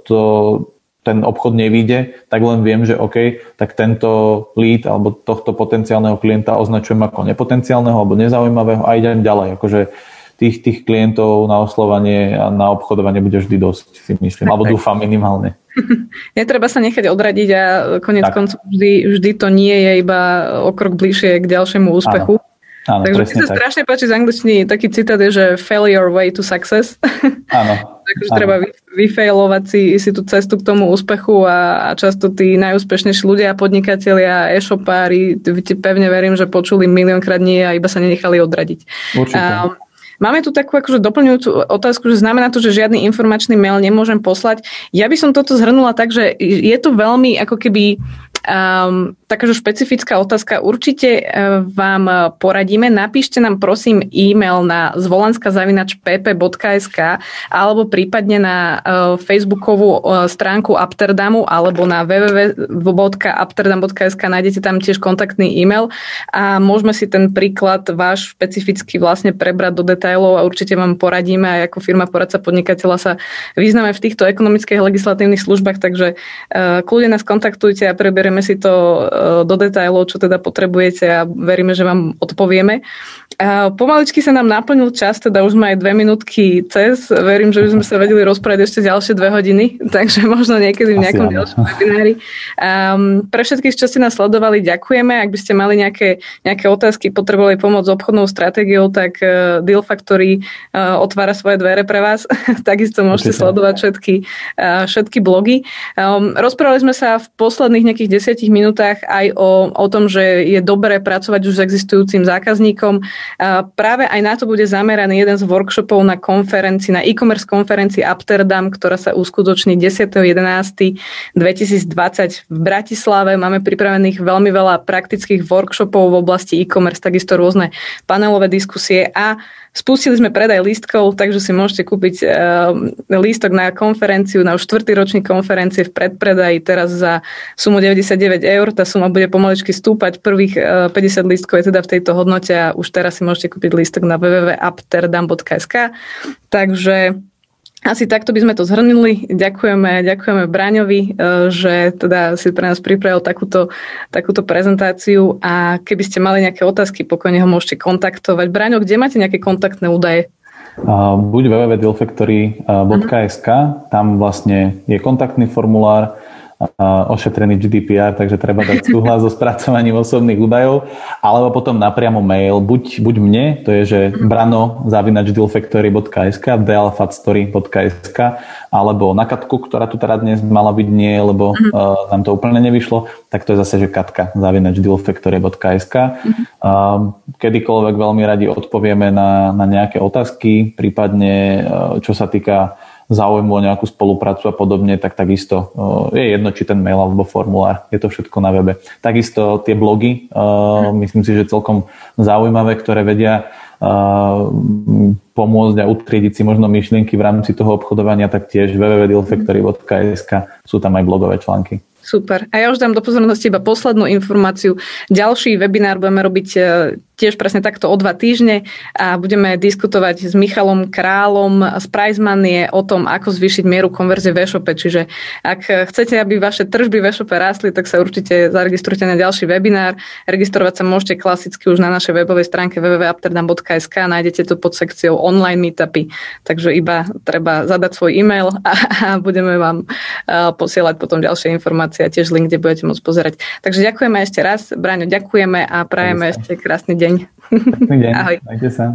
to, ten obchod nevíde, tak len viem, že OK, tak tento lead alebo tohto potenciálneho klienta označujem ako nepotenciálneho alebo nezaujímavého a idem ďalej. Akože tých, tých klientov na oslovanie a na obchodovanie bude vždy dosť, si myslím. Alebo dúfam minimálne. *laughs* Netreba sa nechať odradiť a konec koncov vždy, vždy to nie je iba o krok bližšie k ďalšiemu úspechu. Áno. Áno, Takže mi sa tak. strašne páči z angličtiny taký citát je, že fail your way to success. *laughs* Áno. Takže áno. treba vyfailovať si, si tú cestu k tomu úspechu a, a často tí najúspešnejší ľudia, podnikatelia, e-shopári, pevne verím, že počuli miliónkrát nie a iba sa nenechali odradiť. Určite. Um, Máme tu takú akože doplňujúcu otázku, že znamená to, že žiadny informačný mail nemôžem poslať. Ja by som toto zhrnula tak, že je to veľmi ako keby um, takáže špecifická otázka. Určite uh, vám poradíme. Napíšte nám prosím e-mail na zvolanskazavinač.pp.sk alebo prípadne na uh, facebookovú stránku Amsterdamu alebo na www.amsterdam.sk nájdete tam tiež kontaktný e-mail a môžeme si ten príklad váš špecificky vlastne prebrať do detailov a určite vám poradíme aj ako firma poradca podnikateľa sa vyznáme v týchto ekonomických legislatívnych službách, takže kľudne nás kontaktujte a preberieme si to E, do detailov, čo teda potrebujete a veríme, že vám odpovieme. A pomaličky sa nám naplnil čas, teda už sme aj dve minútky cez. Verím, že by sme sa vedeli rozprávať ešte ďalšie dve hodiny, *laughs* takže možno niekedy v nejakom ďalšom webinári. Um, pre všetkých, čo ste nás sledovali, ďakujeme. Ak by ste mali nejaké, nejaké otázky, potrebovali pomoc s obchodnou stratégiou, tak uh, Deal Factory uh, otvára svoje dvere pre vás. *laughs* Takisto môžete Určite. sledovať všetky, uh, všetky blogy. Um, rozprávali sme sa v posledných nejakých desiatich minútach aj o, o tom, že je dobré pracovať už s existujúcim zákazníkom. Práve aj na to bude zameraný jeden z workshopov na konferencii, na e-commerce konferencii Amsterdam, ktorá sa uskutoční 10.11.2020 v Bratislave. Máme pripravených veľmi veľa praktických workshopov v oblasti e-commerce, takisto rôzne panelové diskusie a Spustili sme predaj lístkov, takže si môžete kúpiť uh, lístok na konferenciu, na už štvrtý ročník konferencie v predpredaji teraz za sumu 99 eur. Tá suma bude pomaličky stúpať. Prvých uh, 50 lístkov je teda v tejto hodnote a už teraz si môžete kúpiť lístok na www.apterdam.sk. Takže asi takto by sme to zhrnuli. Ďakujeme, ďakujeme Braňovi, e, že teda si pre nás pripravil takúto, takúto prezentáciu a keby ste mali nejaké otázky, pokojne ho môžete kontaktovať. Braňo, kde máte nejaké kontaktné údaje? buď www.dealfactory.sk, tam vlastne je kontaktný formulár, ošetrený GDPR, takže treba dať súhlas so spracovaním osobných údajov, alebo potom napriamo mail, buď, buď mne, to je, že brano zavinač dealfactory.sk, dealfatstory.sk, alebo na Katku, ktorá tu teda dnes mala byť nie, lebo uh, nám to úplne nevyšlo, tak to je zase, že Katka, zavinač dealfactory.sk. Uh, kedykoľvek veľmi radi odpovieme na, na nejaké otázky, prípadne uh, čo sa týka záujmu o nejakú spoluprácu a podobne, tak takisto je jedno, či ten mail alebo formulár, je to všetko na webe. Takisto tie blogy, myslím si, že celkom zaujímavé, ktoré vedia pomôcť a utriediť si možno myšlienky v rámci toho obchodovania, tak tiež www.dealfactory.sk sú tam aj blogové články. Super. A ja už dám do pozornosti iba poslednú informáciu. Ďalší webinár budeme robiť tiež presne takto o dva týždne a budeme diskutovať s Michalom Králom z Price Money o tom, ako zvýšiť mieru konverzie v e-shope. Čiže ak chcete, aby vaše tržby v e-shope rástli, tak sa určite zaregistrujte na ďalší webinár. Registrovať sa môžete klasicky už na našej webovej stránke www.apterdam.sk. Nájdete to pod sekciou online meetupy. Takže iba treba zadať svoj e-mail a, a budeme vám posielať potom ďalšie informácie a tiež link, kde budete môcť pozerať. Takže ďakujeme ešte raz. Braňo, ďakujeme a prajeme ešte krásny deň. Pekný deň. Ahoj. Majte sa.